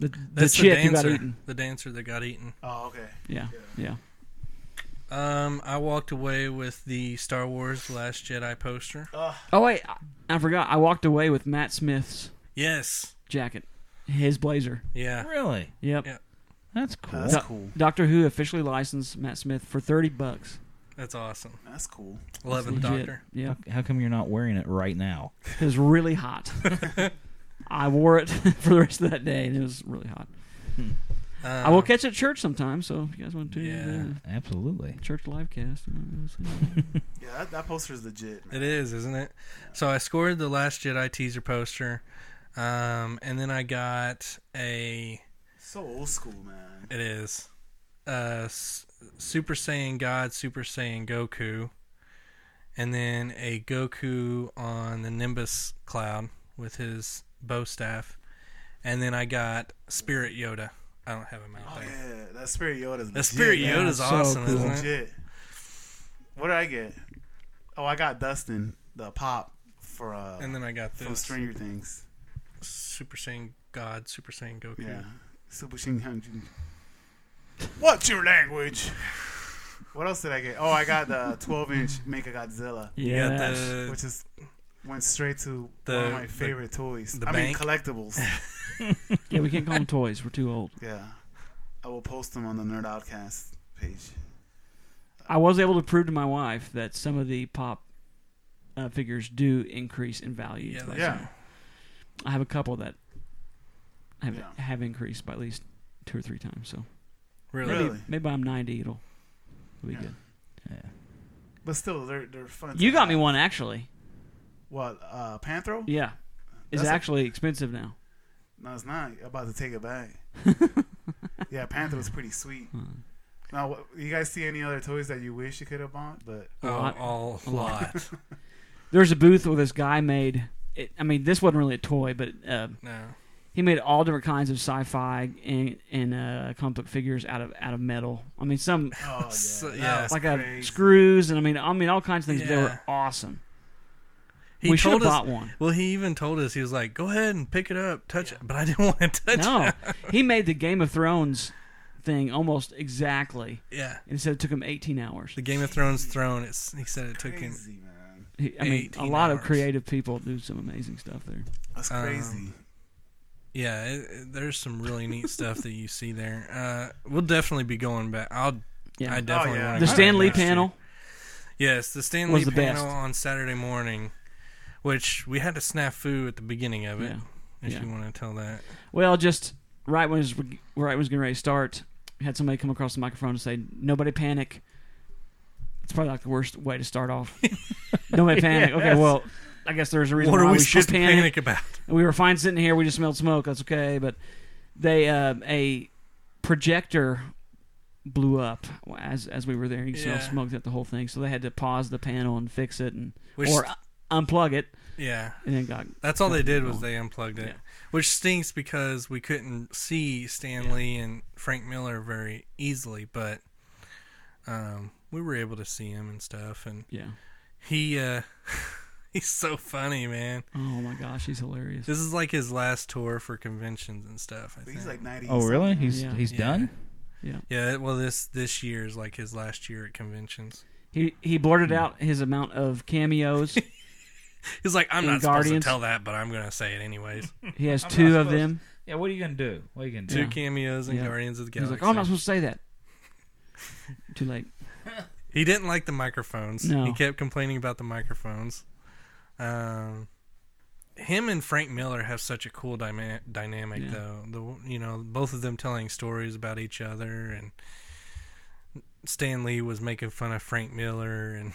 The the That's chick the who got eaten. The dancer that got eaten. Oh, okay. Yeah. Yeah. Um, I walked away with the Star Wars Last Jedi poster. Uh, Oh wait, I, I forgot. I walked away with Matt Smith's Yes. jacket, his blazer. Yeah. Really? Yep. Yeah. That's cool. that's Do- cool. Doctor Who officially licensed Matt Smith for thirty bucks. That's awesome. That's cool. Eleventh Legit. Doctor. Yeah. How, how come you're not wearing it right now? It was really hot. I wore it for the rest of that day, and it was really hot. Um, I will catch it at church sometime, so if you guys want to tune Yeah. in Absolutely. church live cast, you know, you'll see. Yeah, that, that poster is legit. Man. It is, isn't it? So I scored the Last Jedi teaser poster, um, and then I got a. So old school, man. It is, uh, S- Super Saiyan God, Super Saiyan Goku, and then a Goku on the Nimbus cloud with his bow staff, and then I got Spirit Yoda. I don't have him out Oh there. yeah, that Spirit Yoda's legit. The Spirit yeah. Yoda's so awesome, cool. isn't it? legit. What did I get? Oh, I got Dustin the pop for uh And then I got from this Stranger Things. Super Saiyan God, Super Saiyan Goku. Yeah, Super Saiyan. Hyunjin. What's your language? What else did I get? Oh, I got the 12 inch Mega Godzilla, You got Yes. the which is went straight to The- one of my the- favorite toys. the I mean collectibles. yeah, we can't call them toys. We're too old. yeah, I will post them on the Nerd Outcast page. I was able to prove to my wife that some of the pop uh, figures do increase in value. Yeah, So they Yeah, I have a couple that have Yeah. have increased by at least two or three times. So really. maybe Really? maybe I'm 90. It'll, it'll be Yeah. good. Yeah. but still, they're they're fun. You to got me one actually. What? Uh, Panthro? Yeah, it's That's a- actually expensive now. No, it's not. I'm about to take it back. yeah, Panthro was pretty sweet. Now, what, you guys see any other toys that you wish you could have bought? But A Oh, lot. all A a lot. lot. There's a booth where this guy made. It, I mean, this wasn't really a toy, but uh, no. he made all different kinds of sci-fi and, and uh, comic book figures out of out of metal. I mean, some oh yeah, So- yeah. was like uh, crazy. screws and I mean, I mean all kinds of things. They were awesome. He we should have told us. bought one. Well, he even told us he was like, "Go ahead and pick it up, touch it," but I didn't want to touch No, it. No, he made the Game of Thrones thing almost exactly. Yeah, And he said it took him 18 hours. the Game of Thrones throne. It's he said it took him. Crazy man. He, I mean, a 18 lot of creative people do some amazing stuff there. That's Um, crazy. Yeah, it, it- there's some really neat stuff that you see there. Uh, we'll definitely be going back. I'll. Yeah, I definitely yeah. want the I Stan Lee panel. Yes, the Stan Lee the panel best. on Saturday morning, which we had a snafu at the beginning of it. Yeah. If Yeah. you want to tell that. Well, just right when was, right when it was getting ready to start, we had somebody come across the microphone and say, "Nobody panic. It's probably like the worst way to start off. Nobody panic. Okay, well, I guess there's a reason What why are we, should panic. panic about? We were fine sitting here. We just smelled smoke. That's okay. But they uh, a projector blew up as as we were there. You Yeah. smoke throughout the whole thing. So they had to pause the panel and fix it and Which, or unplug it. yeah, And then got that's all they did was they unplugged it, Yeah. which stinks because we couldn't see Stan Lee and Frank Miller very easily, but um, we were able to see him and stuff, and yeah. he uh, he's so funny, man. Oh my gosh, he's hilarious. This is like his last tour for conventions and stuff. I think. He's like 90. Oh, really? He's Yeah. he's Yeah. done. Yeah. yeah, well, this this year is like his last year at conventions. He he blurted out his amount of cameos. He's like, I'm In not supposed to tell that, but I'm gonna say it anyways. He has I'm two not of supposed- them. Yeah. What are you gonna do? What are you gonna do? Two Yeah. cameos in Yeah. Guardians of the Galaxy. He's Galaxy. like, oh, I'm not supposed to say that. Too late. He didn't like the microphones. No. He kept complaining about the microphones. Um, him and Frank Miller have such a cool dyma- dynamic, Yeah. though. The you know both of them telling stories about each other, and Stan Lee was making fun of Frank Miller, and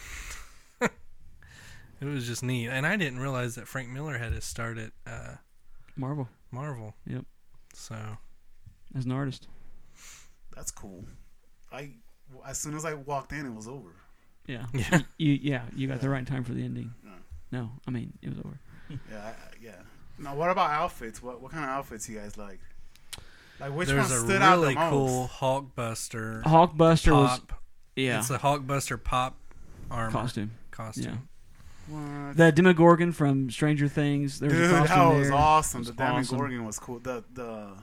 it was just neat. And I didn't realize that Frank Miller had his start at uh, Marvel Marvel. Yep. So as an artist. That's cool. I as soon as I walked in, it was over. Yeah. yeah, You yeah, you got the right time for the ending. Yeah. No, I mean it was over. Yeah, I, I- yeah. Now, what about outfits? What what kind of outfits you guys like? Like which there's one a stood out the most? There's a really most? cool Hulkbuster Hulkbuster was pop. yeah It's a Hulkbuster pop armor costume. costume. What? The Demogorgon from Stranger Things. There was Dude, a that was there. awesome. It The was Damon awesome. Gorgon was cool. The the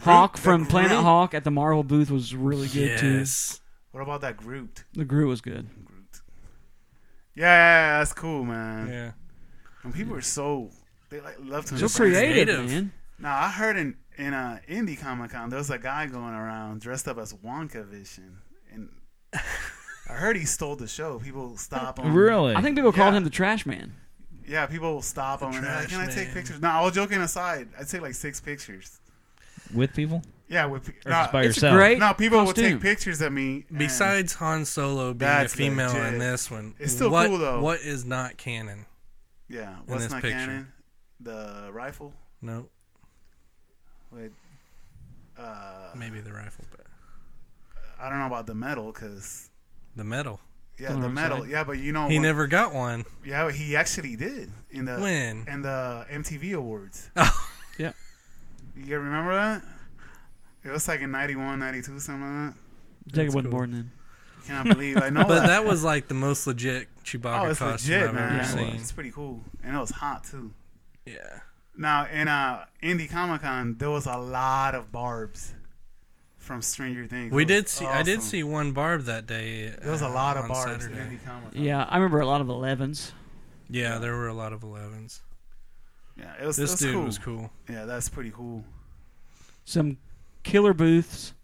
Hawk Groot- from the Planet Hulk at the Marvel booth was really good too. What about that Groot? The Groot was good. Groot. Yeah, yeah, yeah, that's cool, man. Yeah. And people are so they like love to So embrace creative, creative. man. Now I heard in in uh, Indie Comic Con there was a guy going around dressed up as Wonka Vision, and I heard he stole the show. People stop him. Really? I think people called Yeah. him the Trash Man. Yeah, people will stop him and they're like, trash "Can I take man. pictures?" No, I was joking aside. I'd take like six pictures. with people Yeah, with or no, just by It's yourself? great. no people will costume. take pictures of me. and- Besides Han Solo being a That's female legit. in this one, It's still what, cool, though. What is not canon? yeah, what's this not picture. canon? The rifle. No, Wait, uh, maybe the rifle, but I don't know about the metal because the medal. yeah, the the wrong metal. Yeah, but you know He what- never got one. Yeah, he actually did in the When? in the MTV Awards. Oh. Yeah. You guys remember that? It was like in 91, 92, something like that. Jacob wasn't cool. born then. I cannot believe I know But that. that was like the most legit Chewbacca oh, it's costume legit, I've man. ever Yeah, seen. It's pretty cool, and it was hot too. Yeah. Now in uh, Indie Comic Con, there was a lot of barbs from Stranger Things. We did see. I did see one barb that day. There was a uh, lot of on barbs Saturday. in Indie Comic Con. Yeah, I remember a lot of 11s. Yeah, there were a lot of 11s. yeah, it was. This it was dude cool. was cool. Yeah, that's pretty cool. Some killer booths.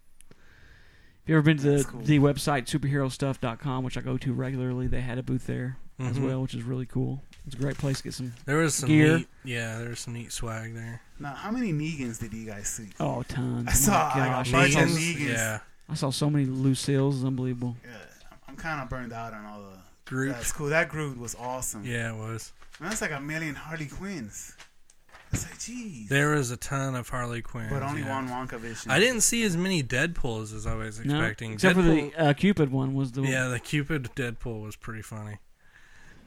If you ever been to the, That's cool. the website superherostuff.com, which I go to regularly, they had a booth there as Mhm. well, which is really cool. It's a great place to get some. There was some Gear. neat. Yeah, there was some neat swag there. Now, how many Negans did you guys see? Oh, tons. I Oh saw, my like, a gosh. bunch of I, Negans. saw, Yeah. I saw so many Lucille's. It's unbelievable. Yeah, I'm kind of burned out on all the. Groot. That's cool. That Groot was awesome. Yeah, it was. Man, that's like a million Harley Quinns. It's like, geez. There was a ton of Harley Quinn. but only yeah. one Wonka Vision. I didn't see as many Deadpools as I was No, expecting. except for the uh, Cupid one was the yeah, the Cupid Deadpool was pretty funny.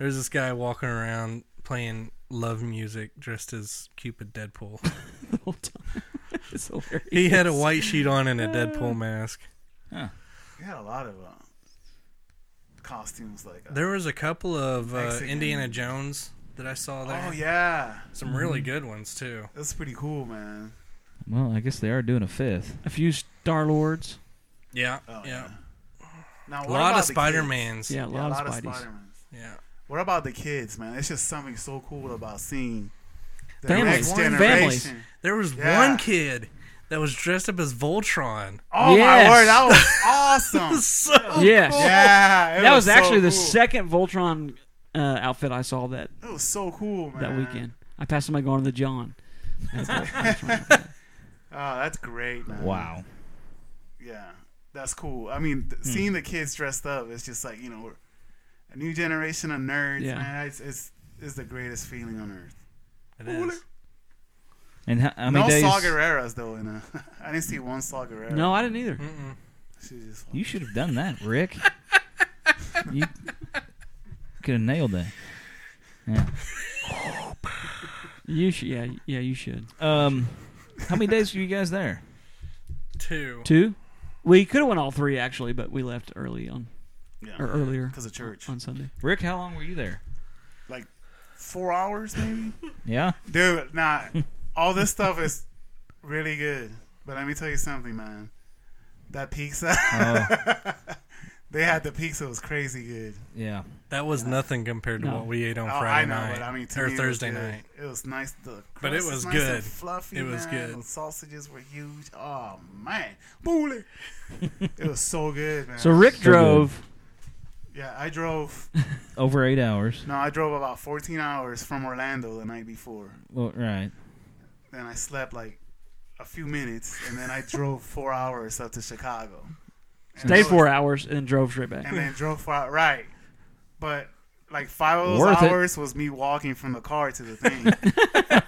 There's this guy walking around playing love music dressed as Cupid Deadpool. the whole time. it's hilarious. he had a white sheet on and a Deadpool mask. We had a lot of uh, costumes like. Uh, There was a couple of uh, Mexican. Indiana Jones that I saw there. oh yeah, Some really good ones too. that's pretty cool, man. Well, I guess they are doing a fifth. a few Star Lords. Yeah, Oh, yeah. Now, A lot about of the Spider kids? Mans. Yeah, a Yeah, lot, a of of Spideys. Spider-Mans. yeah. What about the kids, man? It's just something so cool about seeing the Families. next Families. generation. There was Yeah. one kid that was dressed up as Voltron. Oh Yes. my word, that was awesome. so Yes. yeah, that was, so actually the cool. second Voltron uh, outfit I saw that, It was so cool, man. that weekend. I passed somebody going to the John. That's Vol- Voltron outfit. Oh, that's great, man. Wow. Yeah. that's cool. I mean, th- seeing the kids dressed up, it's just like you know, we're a new generation of nerds. Yeah. man, it's, it's it's the greatest feeling on earth. It is. And how, how no many days? Saw Gerreras though. In a, I didn't see one Saw Gerrera. No, I didn't either. Mm-mm. You should have done that, Rick. you could have nailed that. Yeah. You should. Yeah, yeah, you should. Um, how many days were you guys there? Two. Two. We could have went all three actually, but we left early on yeah, or earlier because of church. on Sunday. Rick, how long were you there? Like Four hours maybe. Yeah. Dude, nah. all this stuff is really good, but let me tell you something, man. That pizza. Oh, they had the pizza was crazy good. yeah. That was nothing compared to No. what we ate on Oh, Friday I know, night but I mean, to or me, it Thursday good. night. It was nice. The But it crust was nice and good. fluffy. It was man. good. The sausages were huge. Oh man, bully! it was so good, man. So Rick So drove. Yeah, I drove. Over eight hours. No, I drove about 14 hours from Orlando the night before. Well, right. Then I slept like a few minutes, and then I drove four hours up to Chicago. And Stayed those- four hours and then drove straight back. and then drove far right. But like five of those Worth it. hours was me walking from the car to the thing.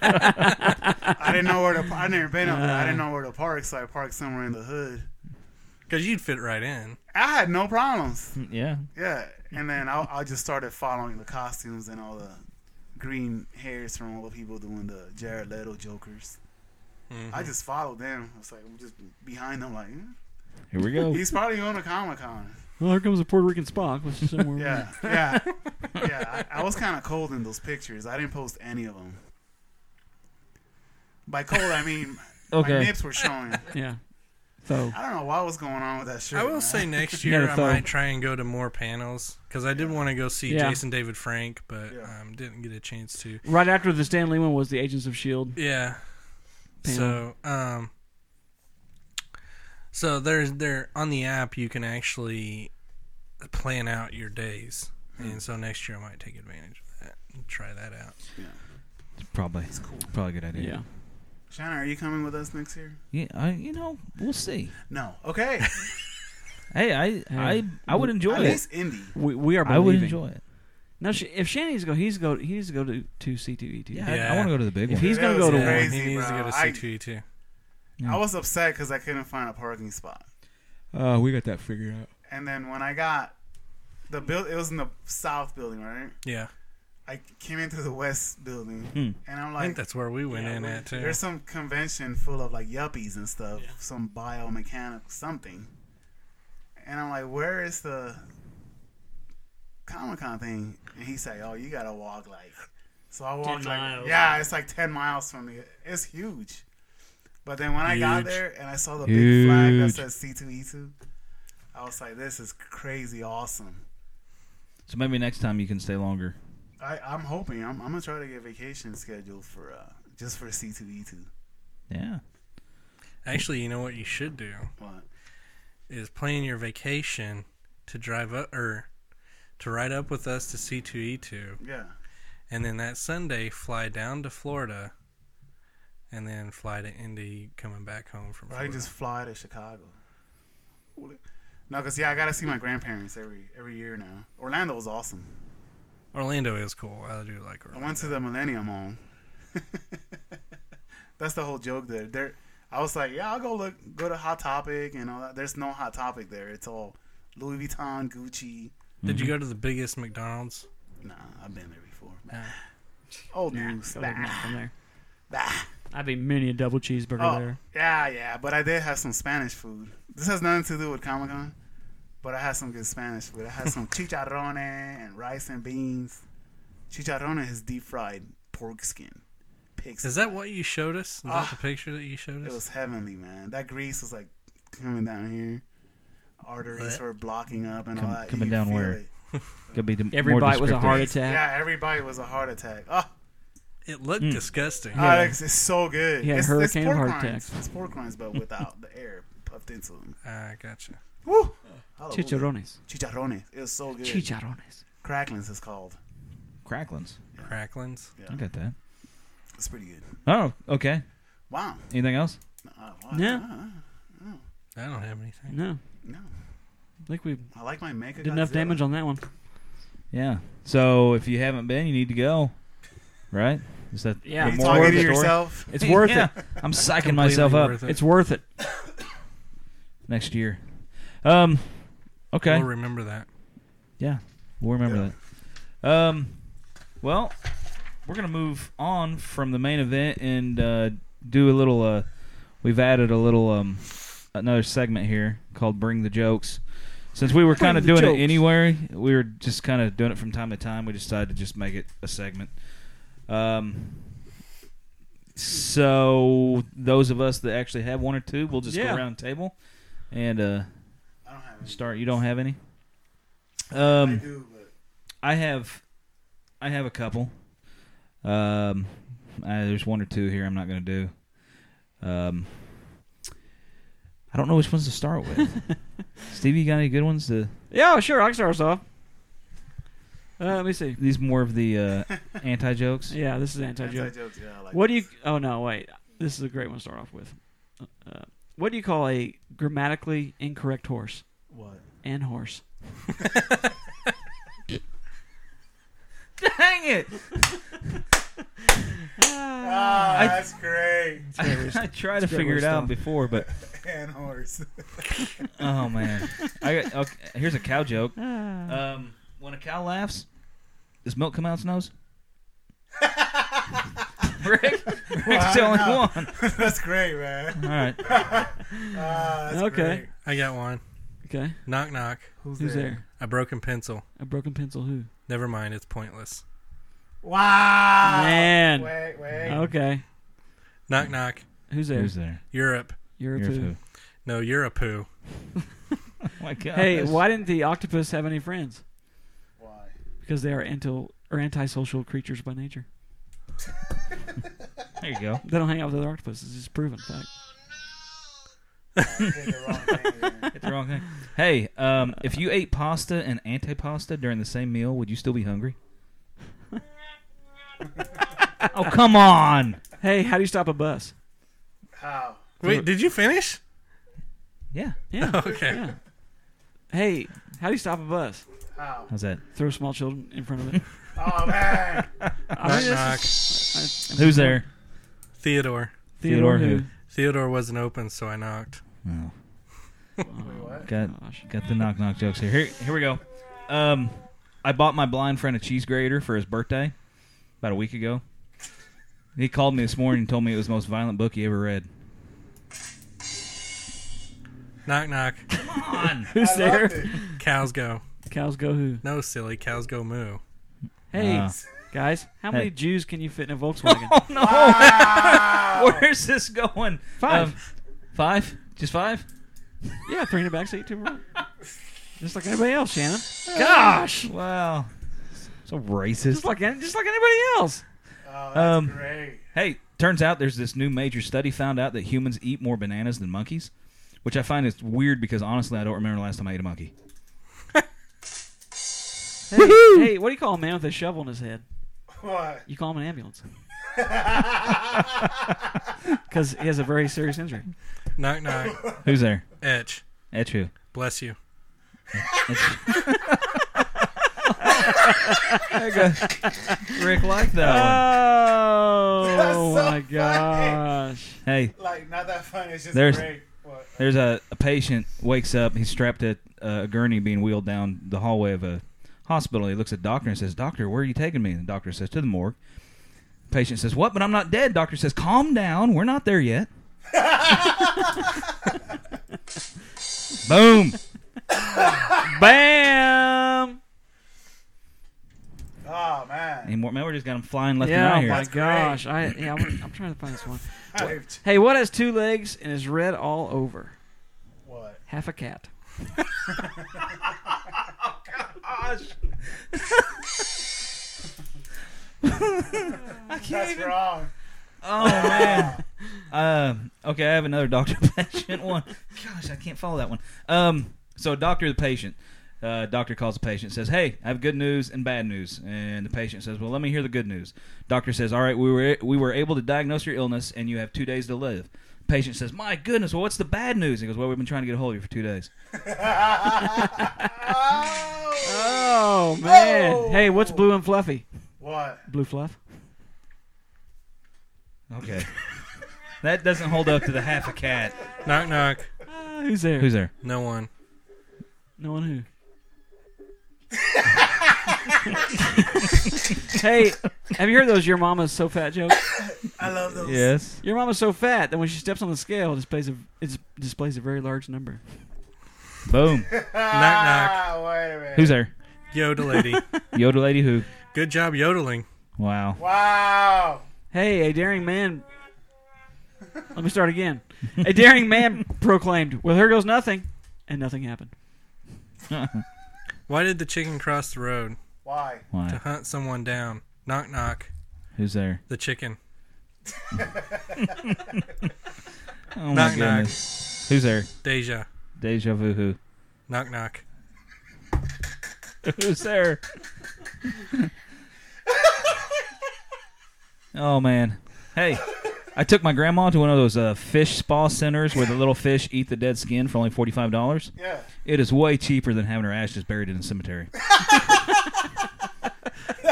I didn't know where to. I never been up there. I didn't know where to park, so I parked somewhere in the hood. Because you'd fit right in. I had no problems. Yeah. Yeah, and then I, I just started following the costumes and all the green hairs from all the people doing the Jared Leto Jokers. Mhm. I just followed them. I was like, I'm just behind them, like "Hmm, Here we go. he's probably going to Comic Con. Well, here comes a Puerto Rican Spock. Let's just somewhere. Yeah, yeah, yeah. I, I was kind of cold in those pictures. I didn't post any of them. By cold, I mean my Okay. nips were showing. Yeah. So I don't know what was going on with that shirt. I will man. say next year gotta I throw- might try and go to more panels because I did want to go see Yeah. Jason David Frank, but Yeah. um, didn't get a chance to. right after the Stan Lee one was the Agents of Shield. Yeah. Panel. So, um, so there's there on the app you can actually plan out your days, and so next year I might take advantage of that and try that out. Yeah. Probably. It's cool. Probably a good idea. Yeah. Shannon, are you coming with us next year? Yeah. I, you know, we'll see. No. Okay. Hey, I, I, I would enjoy At it. least Indy. We, we are I would believing. enjoy it. Now, sh- if Shan needs to go, he's go. He needs to go to to C two E two. Yeah, I- I, Yeah. want to go to the big If one. he's gonna was go to Yeah, one. crazy, he needs to bro. go to I- C2 too. I was upset because I couldn't find a parking spot. Uh, we got that figured out. And then when I got the build, it was in the south building, right? Yeah, I came into the west building, Hmm. and I'm I like, think that's where we went Yeah, in at too. There's some convention full of like yuppies and stuff, some biomechanic something. And I'm like, where is the Comic Con thing? And he said, oh, you gotta walk like. So I walked like, miles. yeah, it's like 10 miles from the. It's huge. But then when I got there and I saw the big flag that Huge. says C2E2, I was like, this is crazy awesome. So maybe next time you can stay longer. I, I'm hoping I'm, I'm gonna try to get vacation scheduled for uh, just for C2E2. Yeah. Actually, you know what you should do What? is plan your vacation to drive up or to ride up with us to C2E2, Yeah. and then that Sunday fly down to Florida, and then fly to Indy, coming back home from Or I Florida. can just fly to Chicago. No, cause yeah, I gotta see my grandparents every every year now. Orlando was awesome. Orlando is cool. I do like I went to the Millennium Mall. That's the whole joke there. There, I was like, yeah, I'll go look, go to Hot Topic and all that. There's no Hot Topic there. It's all Louis Vuitton, Gucci. Did you mm-hmm. go to the biggest McDonald's? Nah, I've been there before. Nah. Old news. Go ahead from there. Bah. I'd be many a double cheeseburger Oh, there. yeah, yeah. But I did have some Spanish food. This has nothing to do with Comic Con, but I had some good Spanish food. I had some chicharrones and rice and beans. Chicharrones is deep fried pork skin. Pig Is that what you showed us? Is Ah. that the picture that you showed us? It was heavenly, man. That grease was like coming down here. Arteries What? were blocking up and Com- all that. Coming could down where? it. Could be the Every more bite was a heart attack. Yeah, every bite was a heart attack. Oh, It looked Mm. disgusting. oh, it's, it's so good. He had it's, hurricane it's pork heart rinds. attack. It's pork rinds, but without the air puffed into them. Ah, gotcha. Woo! Hallelujah. Chicharrones. Chicharrones. It was so good. Chicharrones. Cracklins is called. Cracklins. Cracklins. Yeah, I got that. it's pretty good. Oh, okay. Wow. Anything else? Uh, wow. Yeah. Uh, uh, I don't have anything. No, No, I think we I like my Mega. did enough damage on that one. Yeah. So if you haven't been, you need to go. Right? Is that Yeah. Are more talking of to yourself? It's worth Yeah. it. I'm psyching myself up worth it. It's worth it. next year. Um. Okay. We'll remember that. Yeah, we'll remember that. Um, well, we're gonna move on from the main event and uh, do a little. Uh, we've added a little um, another segment here called "Bring the Jokes." Since we were kind of doing jokes. it anyway, we were just kind of doing it from time to time. We decided to just make it a segment. Um, so those of us that actually have one or two, we'll just Yeah. go around the table and uh, I don't have any. Start. You don't have any. Um, I do, but I have, I have a couple. Um, uh, there's one or two here I'm not going to do. Um, I don't know which ones to start with. Stevie, you got any good ones? To Yeah, sure. I can start us off. Uh, let me see. these more of the uh, anti jokes. Yeah, this is anti joke. anti-jokes, yeah, I like What do you? Oh no, wait. This is a great one to start off with. Uh, what do you call a grammatically incorrect horse? What? And horse. Dang it! Ah, I- that's great. I, I tried to It's a figure it out start. before, but And horse. oh man, I got, okay, here's a cow joke. Ah. Um, when a cow laughs, does milk come out its nose? Rick, Rick's the only one. that's great, man. All right. Ah, that's Okay. great. I got one. Okay. Knock knock. Who's, Who's there? there? A broken pencil. A broken pencil. Who? Never mind. It's pointless. Wow. Man. Wait, wait. Okay. Knock knock. Who's there? Who's there? Europe. You're a who? No, you're a poo. Oh my God. Hey, why didn't the octopus have any friends? Why? Because they are anti or antisocial creatures by nature. There you go. They don't hang out with other octopuses. It's proven fact. Hit the wrong thing there. The wrong thing. Hey, um, if you ate pasta and antipasta during the same meal, would you still be hungry? oh come on! Hey, how do you stop a bus? How? Wait, did you finish? Yeah. Yeah. Okay. yeah. Hey, how do you stop a bus? How? How's that? Throw small children in front of it. Oh man. I Knock mean, knock. that's just- I- Who's there? Theodore. Theodore, Theodore who? Who? Theodore wasn't open, so I knocked. Oh, Wait, what? got Gosh. got the knock knock jokes here. Here, here we go. Um, I bought my blind friend a cheese grater for his birthday about a week ago. He called me this morning and told me it was the most violent book he ever read. Knock knock. Come on. Who's I there? Cows go. Cows go who? No, silly. Cows go moo. Hey, Uh, guys, how many Jews can you fit in a Volkswagen? oh no! Wow. Where's this going? Five. Um, five? Just five? yeah, three in the back seat, two in front. Just like anybody else, Shannon. Gosh, Wow. So racist. just like just like anybody else. Oh, that's Um, great. Hey, turns out there's this new major study found out that humans eat more bananas than monkeys, which I find is weird because honestly I don't remember the last time I ate a monkey. Hey, hey, what do you call a man with a shovel in his head? What? You call him an ambulance. Because he has a very serious injury. Knock knock. Who's there? Etch. Etch who? Bless you. Rick liked that Oh That's so my funny. gosh! one. Hey, Like not that funny. It's just There's- great. What? there's a, a patient wakes up. He's strapped to uh, a gurney being wheeled down the hallway of a hospital. He looks at the doctor and says, "Doctor, where are you taking me?" And the doctor says, "To the morgue." Patient says, "What? But I'm not dead." Doctor says, "Calm down. We're not there yet." Boom. Bam! Oh man. Any more? Man, we just got him flying left yeah, oh and my right That's gosh! I yeah, I'm, I'm trying to find this one. Hyped. Hey, what has two legs and is red all over? What? Half a cat. That's wrong. Oh man. um, okay, I have another doctor patient one. Gosh, I can't follow that one. Um, so doctor the patient. Uh, doctor calls the patient says, "Hey, I have good news and bad news." And the patient says, "Well, let me hear the good news." Doctor says, "All right, we were we were able to diagnose your illness, and you have two days to live." Patient says, "My goodness, well, what's the bad news?" He goes, "Well, we've been trying to get a hold of you for two days." Oh man! Hey, what's blue and fluffy? What? Blue fluff. Okay, that doesn't hold up to the half a cat. Knock knock. Uh, who's there? Who's there? No one. No one who. hey, have you heard those "Your Mama's so fat" jokes? I love those. Yes. Your mama's so fat that when she steps on the scale, it displays a it displays a very large number. Boom. Ah, wait a minute. Who's there? Yoda lady. Yoda lady who? Good job yodeling. Wow. Wow. Hey, a daring man. Let me start again. A daring man proclaimed, "Well, here goes nothing," and nothing happened. Why did the chicken cross the road? Why? To hunt someone down. Knock knock. Who's there? The chicken. Oh my Knock, knock. Who's there? Deja. Deja vu who? Knock knock. Who's there? oh man. Hey, I took my grandma to one of those uh, fish spa centers where the little fish eat the dead skin for only forty five dollars. Yeah. It is way cheaper than having her ashes buried in a cemetery.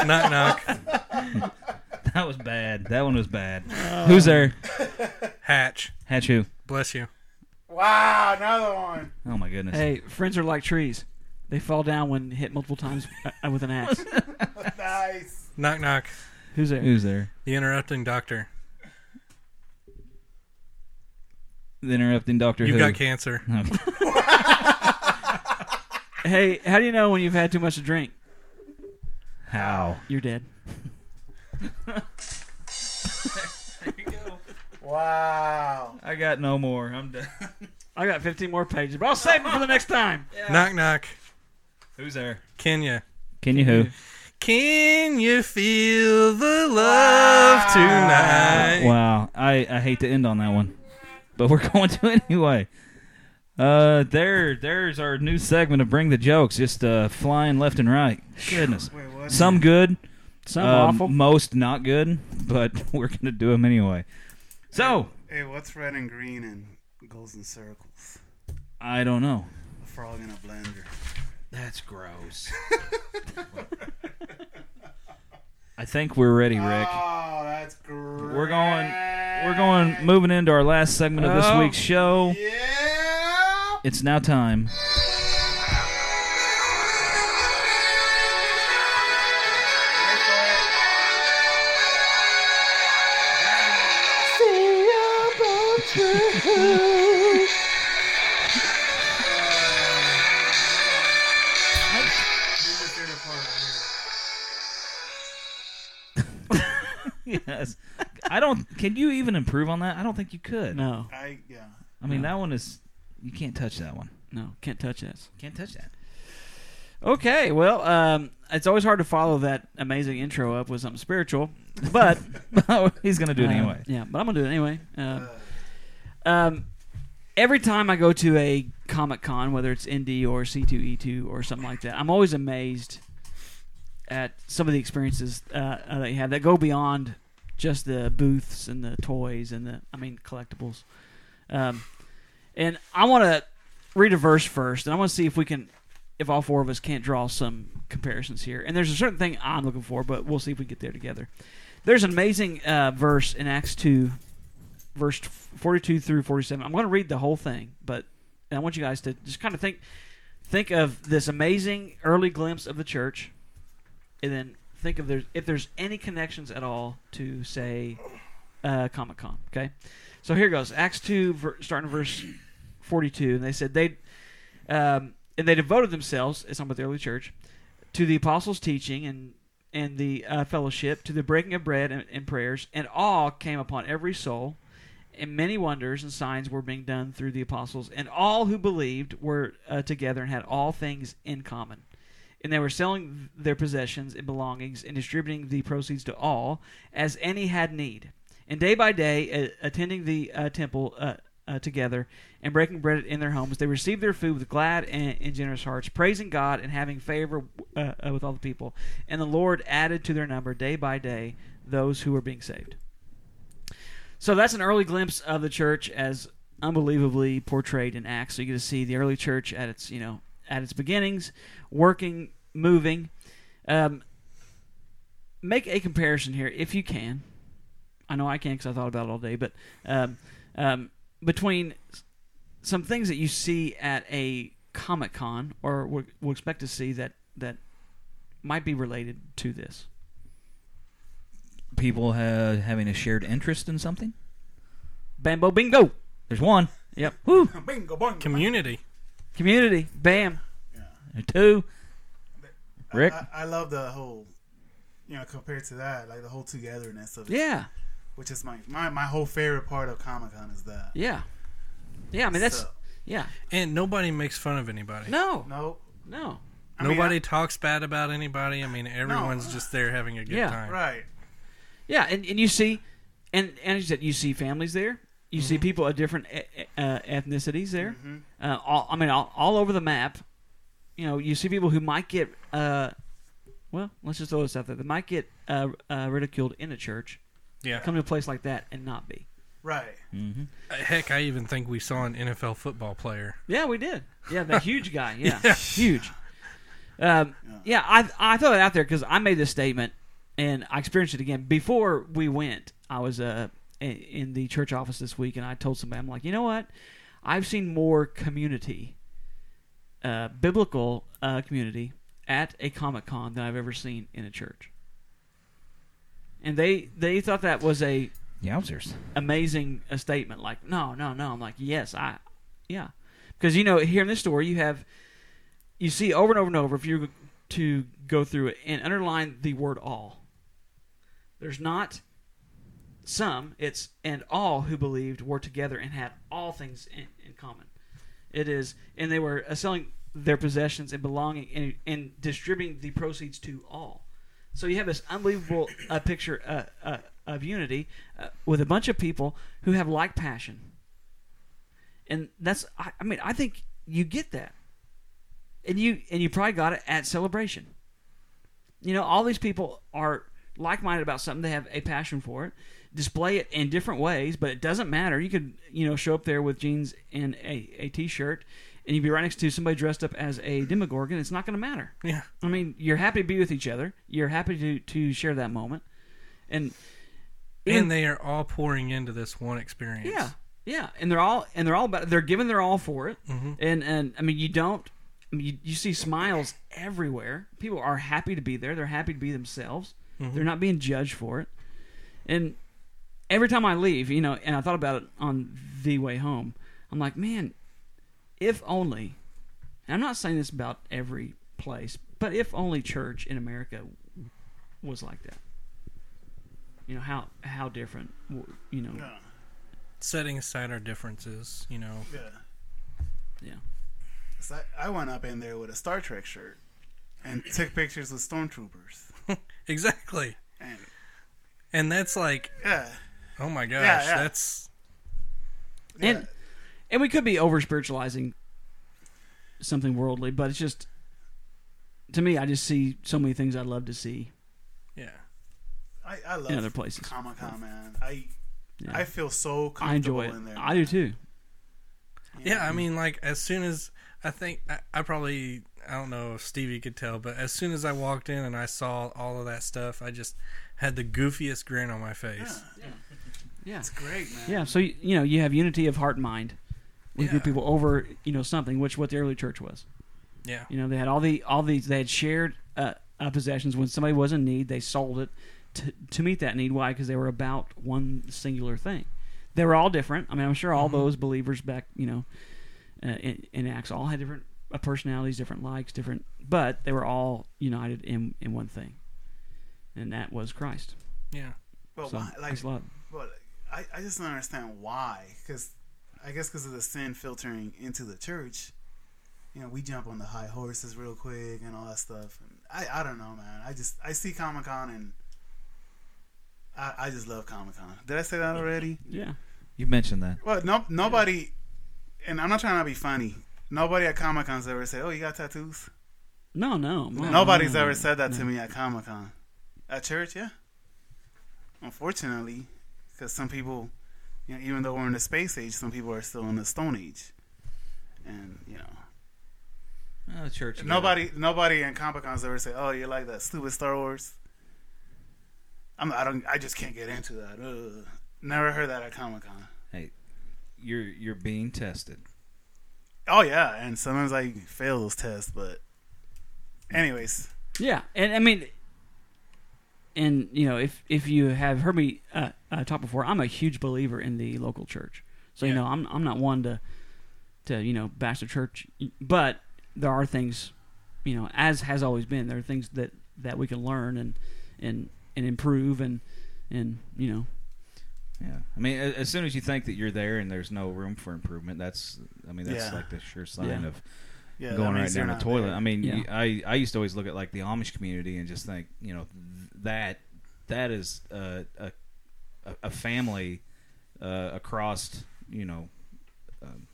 Knock knock. That was bad. That one was bad. Who's there? Hatch. Hatch who? Bless you. Wow. Another one. Oh my goodness. Hey, friends are like trees; they fall down when hit multiple times uh, with an axe. Nice. Knock knock. Who's there? Who's there? The interrupting doctor. The interrupting Doctor You've Who. got cancer. Hey, how do you know when you've had too much to drink? How? You're dead. There you go. Wow. I got no more. I'm done. I got 15 more pages, but I'll save them for the next time. Knock knock. Who's there? Kenya. Can you who? Can you feel the love tonight? Wow, I, I hate to end on that one, but we're going to anyway. Uh, there, there's our new segment of Bring the Jokes, just uh, flying left and right. Goodness, Wait, what? some good, Some um, awful. most not good, but we're gonna do them anyway. So Hey, what's red and green and goes in circles? I don't know. A frog in a blender. That's gross. I think we're ready, Rick. Oh, that's great. We're going. We're going. Moving into our last segment of this Oh. week's show. Yeah. It's now time. Yes. I don't. Can you even improve on that? I don't think you could. No, I yeah. I mean, that one is. You can't touch that one. no, can't touch this. Can't touch that. Okay, well, um, it's always hard to follow that amazing intro up with something spiritual, but He's gonna do it uh, anyway. Yeah, but I'm gonna do it anyway. Uh, um, every time I go to a Comic Con, whether it's Indy or C2E2 or something like that, I'm always amazed at some of the experiences uh, uh, that you have that go beyond just the booths and the toys and the, I mean, collectibles. Um, and I want to read a verse first, and I want to see if we can, if all four of us can't draw some comparisons here. And there's a certain thing I'm looking for, but we'll see if we get there together. There's an amazing uh, verse in Acts 2, verse 42 through 47. I'm going to read the whole thing, but I want you guys to just kind of think think of this amazing early glimpse of the church, and then think of there's if there's any connections at all to say uh, Comic Con. Okay, so here goes Acts 2, ver- starting verse 42, and they said they um, and they devoted themselves. It's talking about the early church to the apostles' teaching and and the uh, fellowship, to the breaking of bread and, and prayers, and awe came upon every soul, and many wonders and signs were being done through the apostles, and all who believed were uh, together and had all things in common. And they were selling their possessions and belongings and distributing the proceeds to all as any had need. And day by day, uh, attending the uh, temple uh, uh, together and breaking bread in their homes, they received their food with glad and, and generous hearts, praising God and having favor uh, uh, with all the people. And the Lord added to their number day by day those who were being saved. So that's an early glimpse of the church as unbelievably portrayed in Acts. So you get to see the early church at its, you know, at its beginnings, working, moving. Um, make a comparison here, if you can. I know I can because I thought about it all day, but um, um, between some things that you see at a Comic Con or we'll, we'll expect to see that that might be related to this. People ha- having a shared interest in something. Bambo bingo. There's one. Yep. Woo. Bingo, boing. Community. Community. Bam. Yeah. Two. Rick. I, I love the whole, you know, compared to that, like the whole togetherness of it. Yeah. Which is my, my, my whole favorite part of Comic Con is that. Yeah. Yeah. I mean that's So, yeah. And nobody makes fun of anybody. No. no. No. I mean, Nobody I- talks bad about anybody. I mean, everyone's just there having a good Yeah. time. right. Yeah, and, and you see, and and you said, you see families there. You see people of different uh, ethnicities there. Uh, all, I mean, all, all over the map. You know, you see people who might get, uh, well, let's just throw this out there. They might get uh, uh, ridiculed in a church, Yeah. come to a place like that, and not be. Right. Mm-hmm. Uh, Heck, I even think we saw an NFL football player. Yeah, we did. Yeah, the huge guy. Yeah, huge. Um, yeah, I I throw it out there because I made this statement and I experienced it again before we went. I was uh i- in the church office this week and I told somebody I'm like, you know what? I've seen more community, uh, biblical uh, community at a comic con than I've ever seen in a church. And they they thought that was a Yowzers. amazing a statement. Like, no, no, no. I'm like, yes, I, yeah, because you know, here in this story, you have, you see over and over and over. If you're to go through it and underline the word all, there's not some. It's and all who believed were together and had all things in, in common. It is, and they were uh, selling their possessions and belonging and, and distributing the proceeds to all. So you have this unbelievable uh, picture uh, uh, of unity uh, with a bunch of people who have like passion, and that's I, I mean I think you get that, and you and you probably got it at celebration. You know, all these people are like-minded about something; they have a passion for it. Display it in different ways, but it doesn't matter. You could you know show up there with jeans and a, a t-shirt, and you'd be right next to somebody dressed up as a Demogorgon. It's not going to matter. Yeah. I mean, you're happy to be with each other. You're happy to to share that moment, and And they are all pouring into this one experience. yeah, yeah, and they're all and they're all about. They're giving their all for it, Mhm. and and I mean, you don't. I mean, you, you see smiles everywhere. People are happy to be there. They're happy to be themselves. They're not being judged for it. And every time I leave, you know, and I thought about it on the way home. I'm like, man, if only. And I'm not saying this about every place, but if only church in America was like that. You know how how different, you know. Yeah. Setting aside our differences, you know. Yeah. Yeah. So I, I went up in there with a Star Trek shirt and took pictures with stormtroopers. Exactly. And And that's like, yeah, oh my gosh, Yeah, yeah. that's And and we could be over spiritualizing something worldly, but it's just to me, I just see so many things I'd love to see yeah. I, I love in other places. Comic Con, man. I Yeah. I feel so comfortable I enjoy it. in there. I do too. Yeah, I mean, like as soon as I think I, I probably I don't know if Stevie could tell, but as soon as I walked in and I saw all of that stuff, I just had the goofiest grin on my face. Yeah. Yeah, it's great, man. Yeah. So you you know you have unity of heart and mind with a group people over you know something, which what the early church was. Yeah, You know they had all the all these they had shared uh, uh, possessions. When somebody was in need, they sold it to to meet that need. Why? Because they were about one singular thing. They were all different. I mean, I'm sure all those believers back, you know, uh, in, in Acts all had different uh, personalities, different likes, different, but they were all united in in one thing, and that was Christ. yeah. But So why, like, Christ love. but I, I just don't understand why. Because I guess because of the sin filtering into the church, you know, we jump on the high horses real quick and all that stuff. And I, I don't know, man. I just I see Comic Con and I, I just love Comic Con. Did I say that already? Yeah. You mentioned that. Well, no, nobody, and I'm not trying to be funny. Nobody at Comic Con's ever said, "Oh, you got tattoos." No, no, no Nobody's no, no, ever said that no. to me at Comic Con. At church, yeah. Unfortunately, because some people You know, even though we're in the space age, some people are still in the Stone Age, and you know, Oh, church. you nobody nobody in Comic Cons ever say, "Oh, you like that stupid Star Wars." I'm, I don't. I just can't get into that. Ugh. Never heard that at Comic Con. gotta- You're you're being tested. Oh yeah, and sometimes I fail those tests, but anyways, Yeah, and I mean, and you know, if if you have heard me uh, uh, talk before, I'm a huge believer in the local church. So you know, I'm I'm not one to to you know bash the church, but there are things, you know, as has always been. There are things that that we can learn and and and improve and and you know, Yeah, I mean, as soon as you think that you're there and there's no room for improvement, that's, I mean, that's Yeah. like the sure sign Yeah. of yeah, going right down the toilet. there. I mean, Yeah. you- I I used to always look at like the Amish community and just think, you know, th- that that is a a, a- a family uh, across, you know. Um,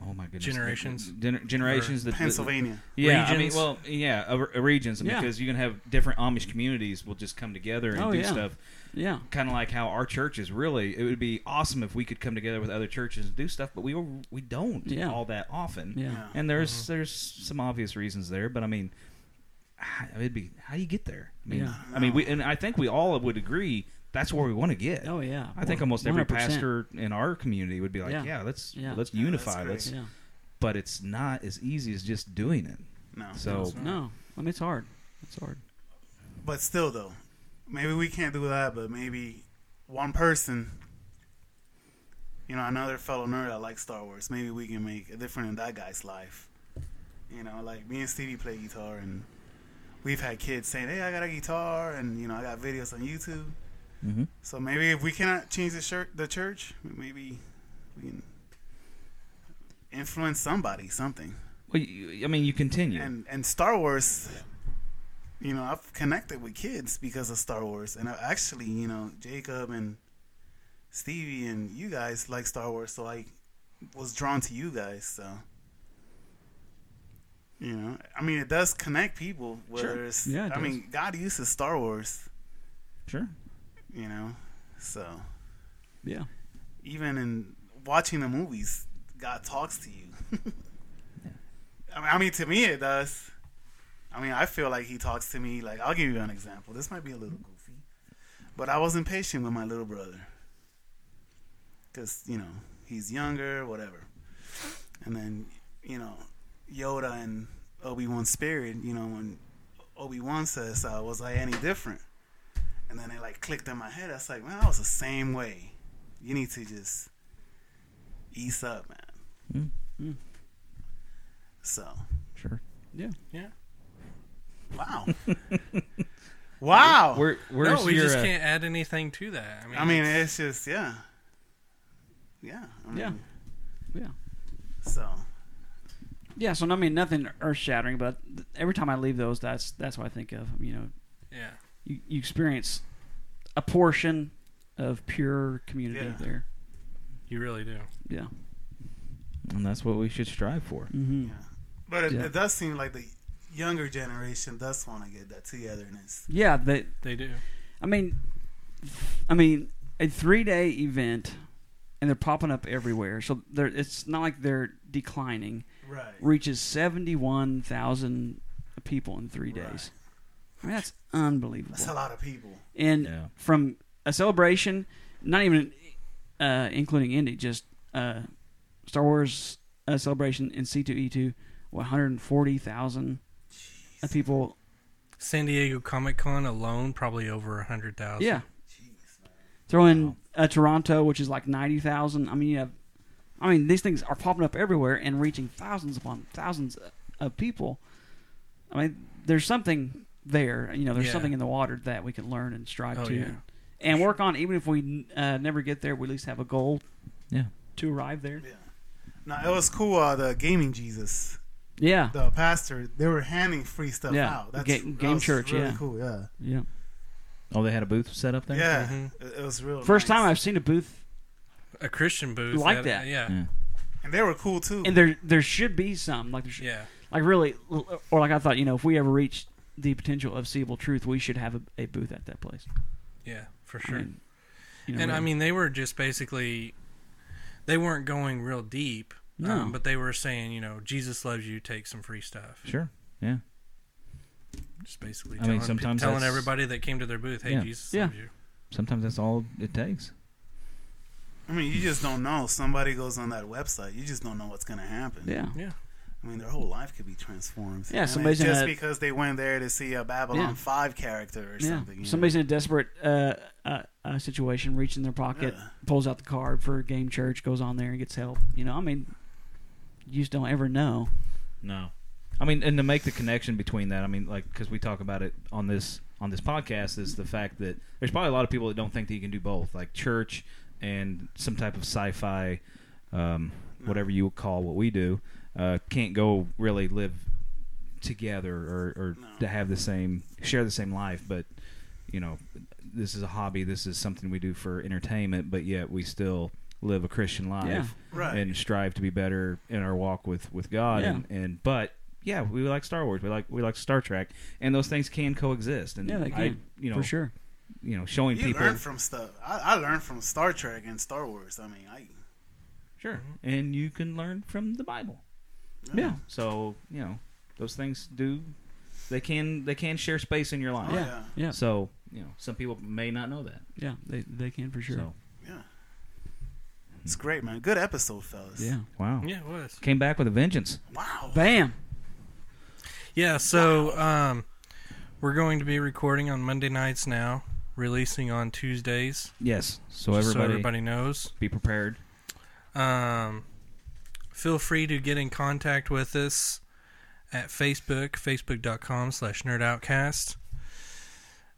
Oh my goodness! Generations? Gener- generations. that- that- Pennsylvania. Yeah, I mean, well, yeah, uh, uh, regions Yeah. because you can have different Amish communities will just come together and Oh, do yeah. stuff yeah, kind of like how our church is really it would be awesome if we could come together with other churches and do stuff but we we don't Yeah. all that often yeah, Yeah. and there's there's some obvious reasons there but i mean h- it'd be how do you get there i mean Yeah. i mean we and i think we all would agree that's where we want to get Oh yeah, i think almost every 100%. pastor in our community would be like Yeah. yeah, let's Yeah. let's Yeah, unify let's Yeah. but it's not as easy as just doing it No. so No, I mean it's hard. It's hard. But still, though, maybe we can't do that. But maybe one person, you know, another fellow nerd that likes Star Wars, maybe we can make a difference in that guy's life. You know, like me and Stevie play guitar, and we've had kids saying, "Hey, I got a guitar," and you know, I got videos on YouTube. hmm So maybe if we cannot change the church, the church, maybe we can influence somebody, something. well you, i mean you continue And and Star Wars, you know, I've connected with kids because of Star Wars, and I actually, you know, Jacob and Stevie and you guys like Star Wars, so I was drawn to you guys. So, you know, I mean, it does connect people. Whether Sure. it's, Yeah, it I does. mean, God uses Star Wars, sure you know, so Yeah. even in watching the movies, God talks to you. I, mean, I mean, to me, it does. I mean, I feel like He talks to me. Like, I'll give you an example. This might be a little goofy, but I was impatient with my little brother because you know he's younger, whatever. And then you know Yoda and Obi Wan spirit. You know when Obi Wan says, uh, "Was I any different?" And then it like clicked in my head. I was like, man, I was the same way. You need to just ease up, man. Mm. Mm. So, sure Yeah. Yeah. Wow, wow. where where's no, we your just uh, can't add anything to that. I mean, I mean, it's just yeah, yeah. I mean, Yeah. Yeah. So Yeah, so I mean nothing earth shattering, but every time I leave those, that's that's what I think of. You know, yeah. you, you experience a portion of pure community Yeah. there. You really do. Yeah. and that's what we should strive for Mm-hmm. yeah, but it, Yeah. it does seem like the younger generation does want to get that togetherness. Yeah, they, They do. I mean, I mean, a three day event, and they're popping up everywhere. So they're, it's not like they're declining. Right. Reaches seventy one thousand people in three Right. days. I mean, that's unbelievable. That's a lot of people. and Yeah. from a celebration, not even uh, including Indy, just uh, Star Wars uh, celebration in C two E two, one hundred forty thousand people. San Diego Comic Con alone, probably over a hundred thousand. Yeah, Jeez, man. throw in uh, Toronto, which is like ninety thousand. I mean, you have, I mean, these things are popping up everywhere and reaching thousands upon thousands of people. I mean, there's something there. You know, there's Yeah. something in the water that we can learn and strive Oh, to. yeah. and work on. Even if we uh, never get there, we at least have a goal. Yeah. To arrive there. Yeah. Now it was cool. Uh, the gaming Jesus, Yeah. the pastor, they were handing free stuff Yeah, out. That's Ga- that Game was Church, Really yeah. cool. Yeah. Yeah. oh they had a booth set up there Yeah. Mhm. It, it was real. First nice. time I've seen a booth, A Christian booth. Like had- that. Yeah. yeah and they were cool too. and there there should be some like there should, Yeah. like really, or like I thought, you know, if we ever reach the potential of seeable truth, we should have a, a booth at that place. Yeah. For I sure. mean, You know, And I mean, they were just basically, they weren't going real deep, No. um, but they were saying, you know, Jesus loves you. Take some free stuff. Sure. Yeah. Just basically I mean, telling, sometimes telling everybody that came to their booth, hey, Yeah. Jesus Yeah. loves you. Sometimes that's all it takes. I mean, you just don't know. Somebody goes on that website. You just don't know what's going to happen. yeah, Yeah. I mean, their whole life could be transformed. Yeah, And somebody's just a- because they went there to see a Babylon Yeah. Five character or yeah. something. you know? Somebody's in a desperate uh, uh, uh, situation, reaches in their pocket, Yeah. pulls out the card for game church, goes on there and gets help. You know, I mean, you just don't ever know. No, I mean, and to make the connection between that, I mean, like because we talk about it on this on this podcast, is the fact that there's probably a lot of people that don't think that you can do both, like church and some type of sci-fi, um, whatever you would call what we do, uh, can't go really live together or, or No. to have the same share the same life, but you know, this is a hobby. This is something we do for entertainment, but yet we still live a Christian life Yeah. Right. and strive to be better in our walk with with God. Yeah. And, and but yeah, we like Star Wars. We like we like Star Trek, and those things can coexist. And Yeah, they I, can, you know, for sure. You know, showing you people learn from stuff. I, I learned from Star Trek and Star Wars. I mean, I sure, and you can learn from the Bible. Yeah. So you know, those things do. They can they can share space in your life. Oh, Yeah. yeah. Yeah, So you know, some people may not know that. yeah, they they can for sure. So yeah. It's great, man. Good episode, fellas. Yeah. wow, Yeah, it was. came back with a vengeance. Wow. Bam. Yeah, so um, we're going to be recording on Monday nights now, releasing on Tuesdays. Yes. So everybody, so everybody knows. be prepared. Um, feel free to get in contact with us at Facebook, facebook.com slash nerdoutcast.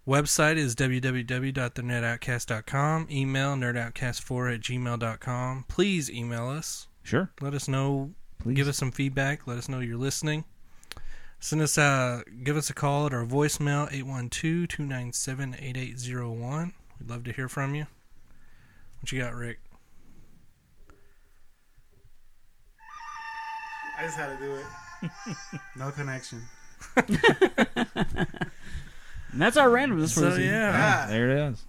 Website is www.thenerdoutcast.com. Email nerdoutcast4 at gmail.com. Please email us. Sure. Let us know. Please. Give us some feedback. Let us know you're listening. Send us a, give us a call at our voicemail, 812-297-8801. We'd love to hear from you. What you got, Rick? I just had to do it. no connection. And that's our randomness for So, this evening. yeah. Ah, There it is.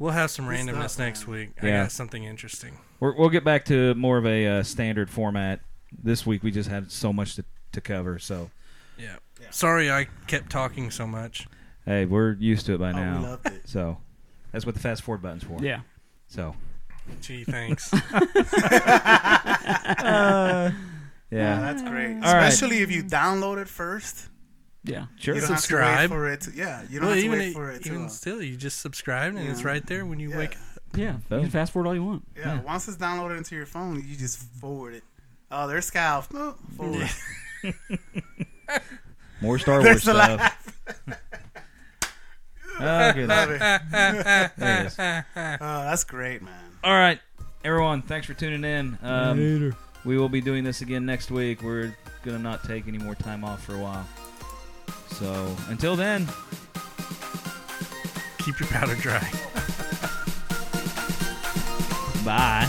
We'll have some Good randomness stuff, next man. week. I Yeah. got something interesting. We're, we'll get back to more of a uh, standard format. This week we just had so much to, to cover. So Yeah. Yeah. Sorry I kept talking so much. hey, we're used to it by oh, now. we loved it. so that's what the fast forward button's for. Yeah. So Gee, thanks. yeah, Yeah, that's great. All right. Especially if you download it first. Yeah. sure. You don't Subscribe. have to wait for it. To, yeah, you don't well, have to even wait for it to. even uh, still, you just subscribe and it's right there when you yeah. wake up. Yeah. You can fast forward all you want. Yeah, once it's downloaded into your phone, you just forward it. Oh, there's Scalf. No, forward. More Star Wars There's the stuff. laugh. Oh, goodness. Love it. There it is. Oh, that's great, man. All right, everyone. Thanks for tuning in. Um, we will be doing this again next week. We're gonna not take any more time off for a while. So until then, Keep your powder dry. bye.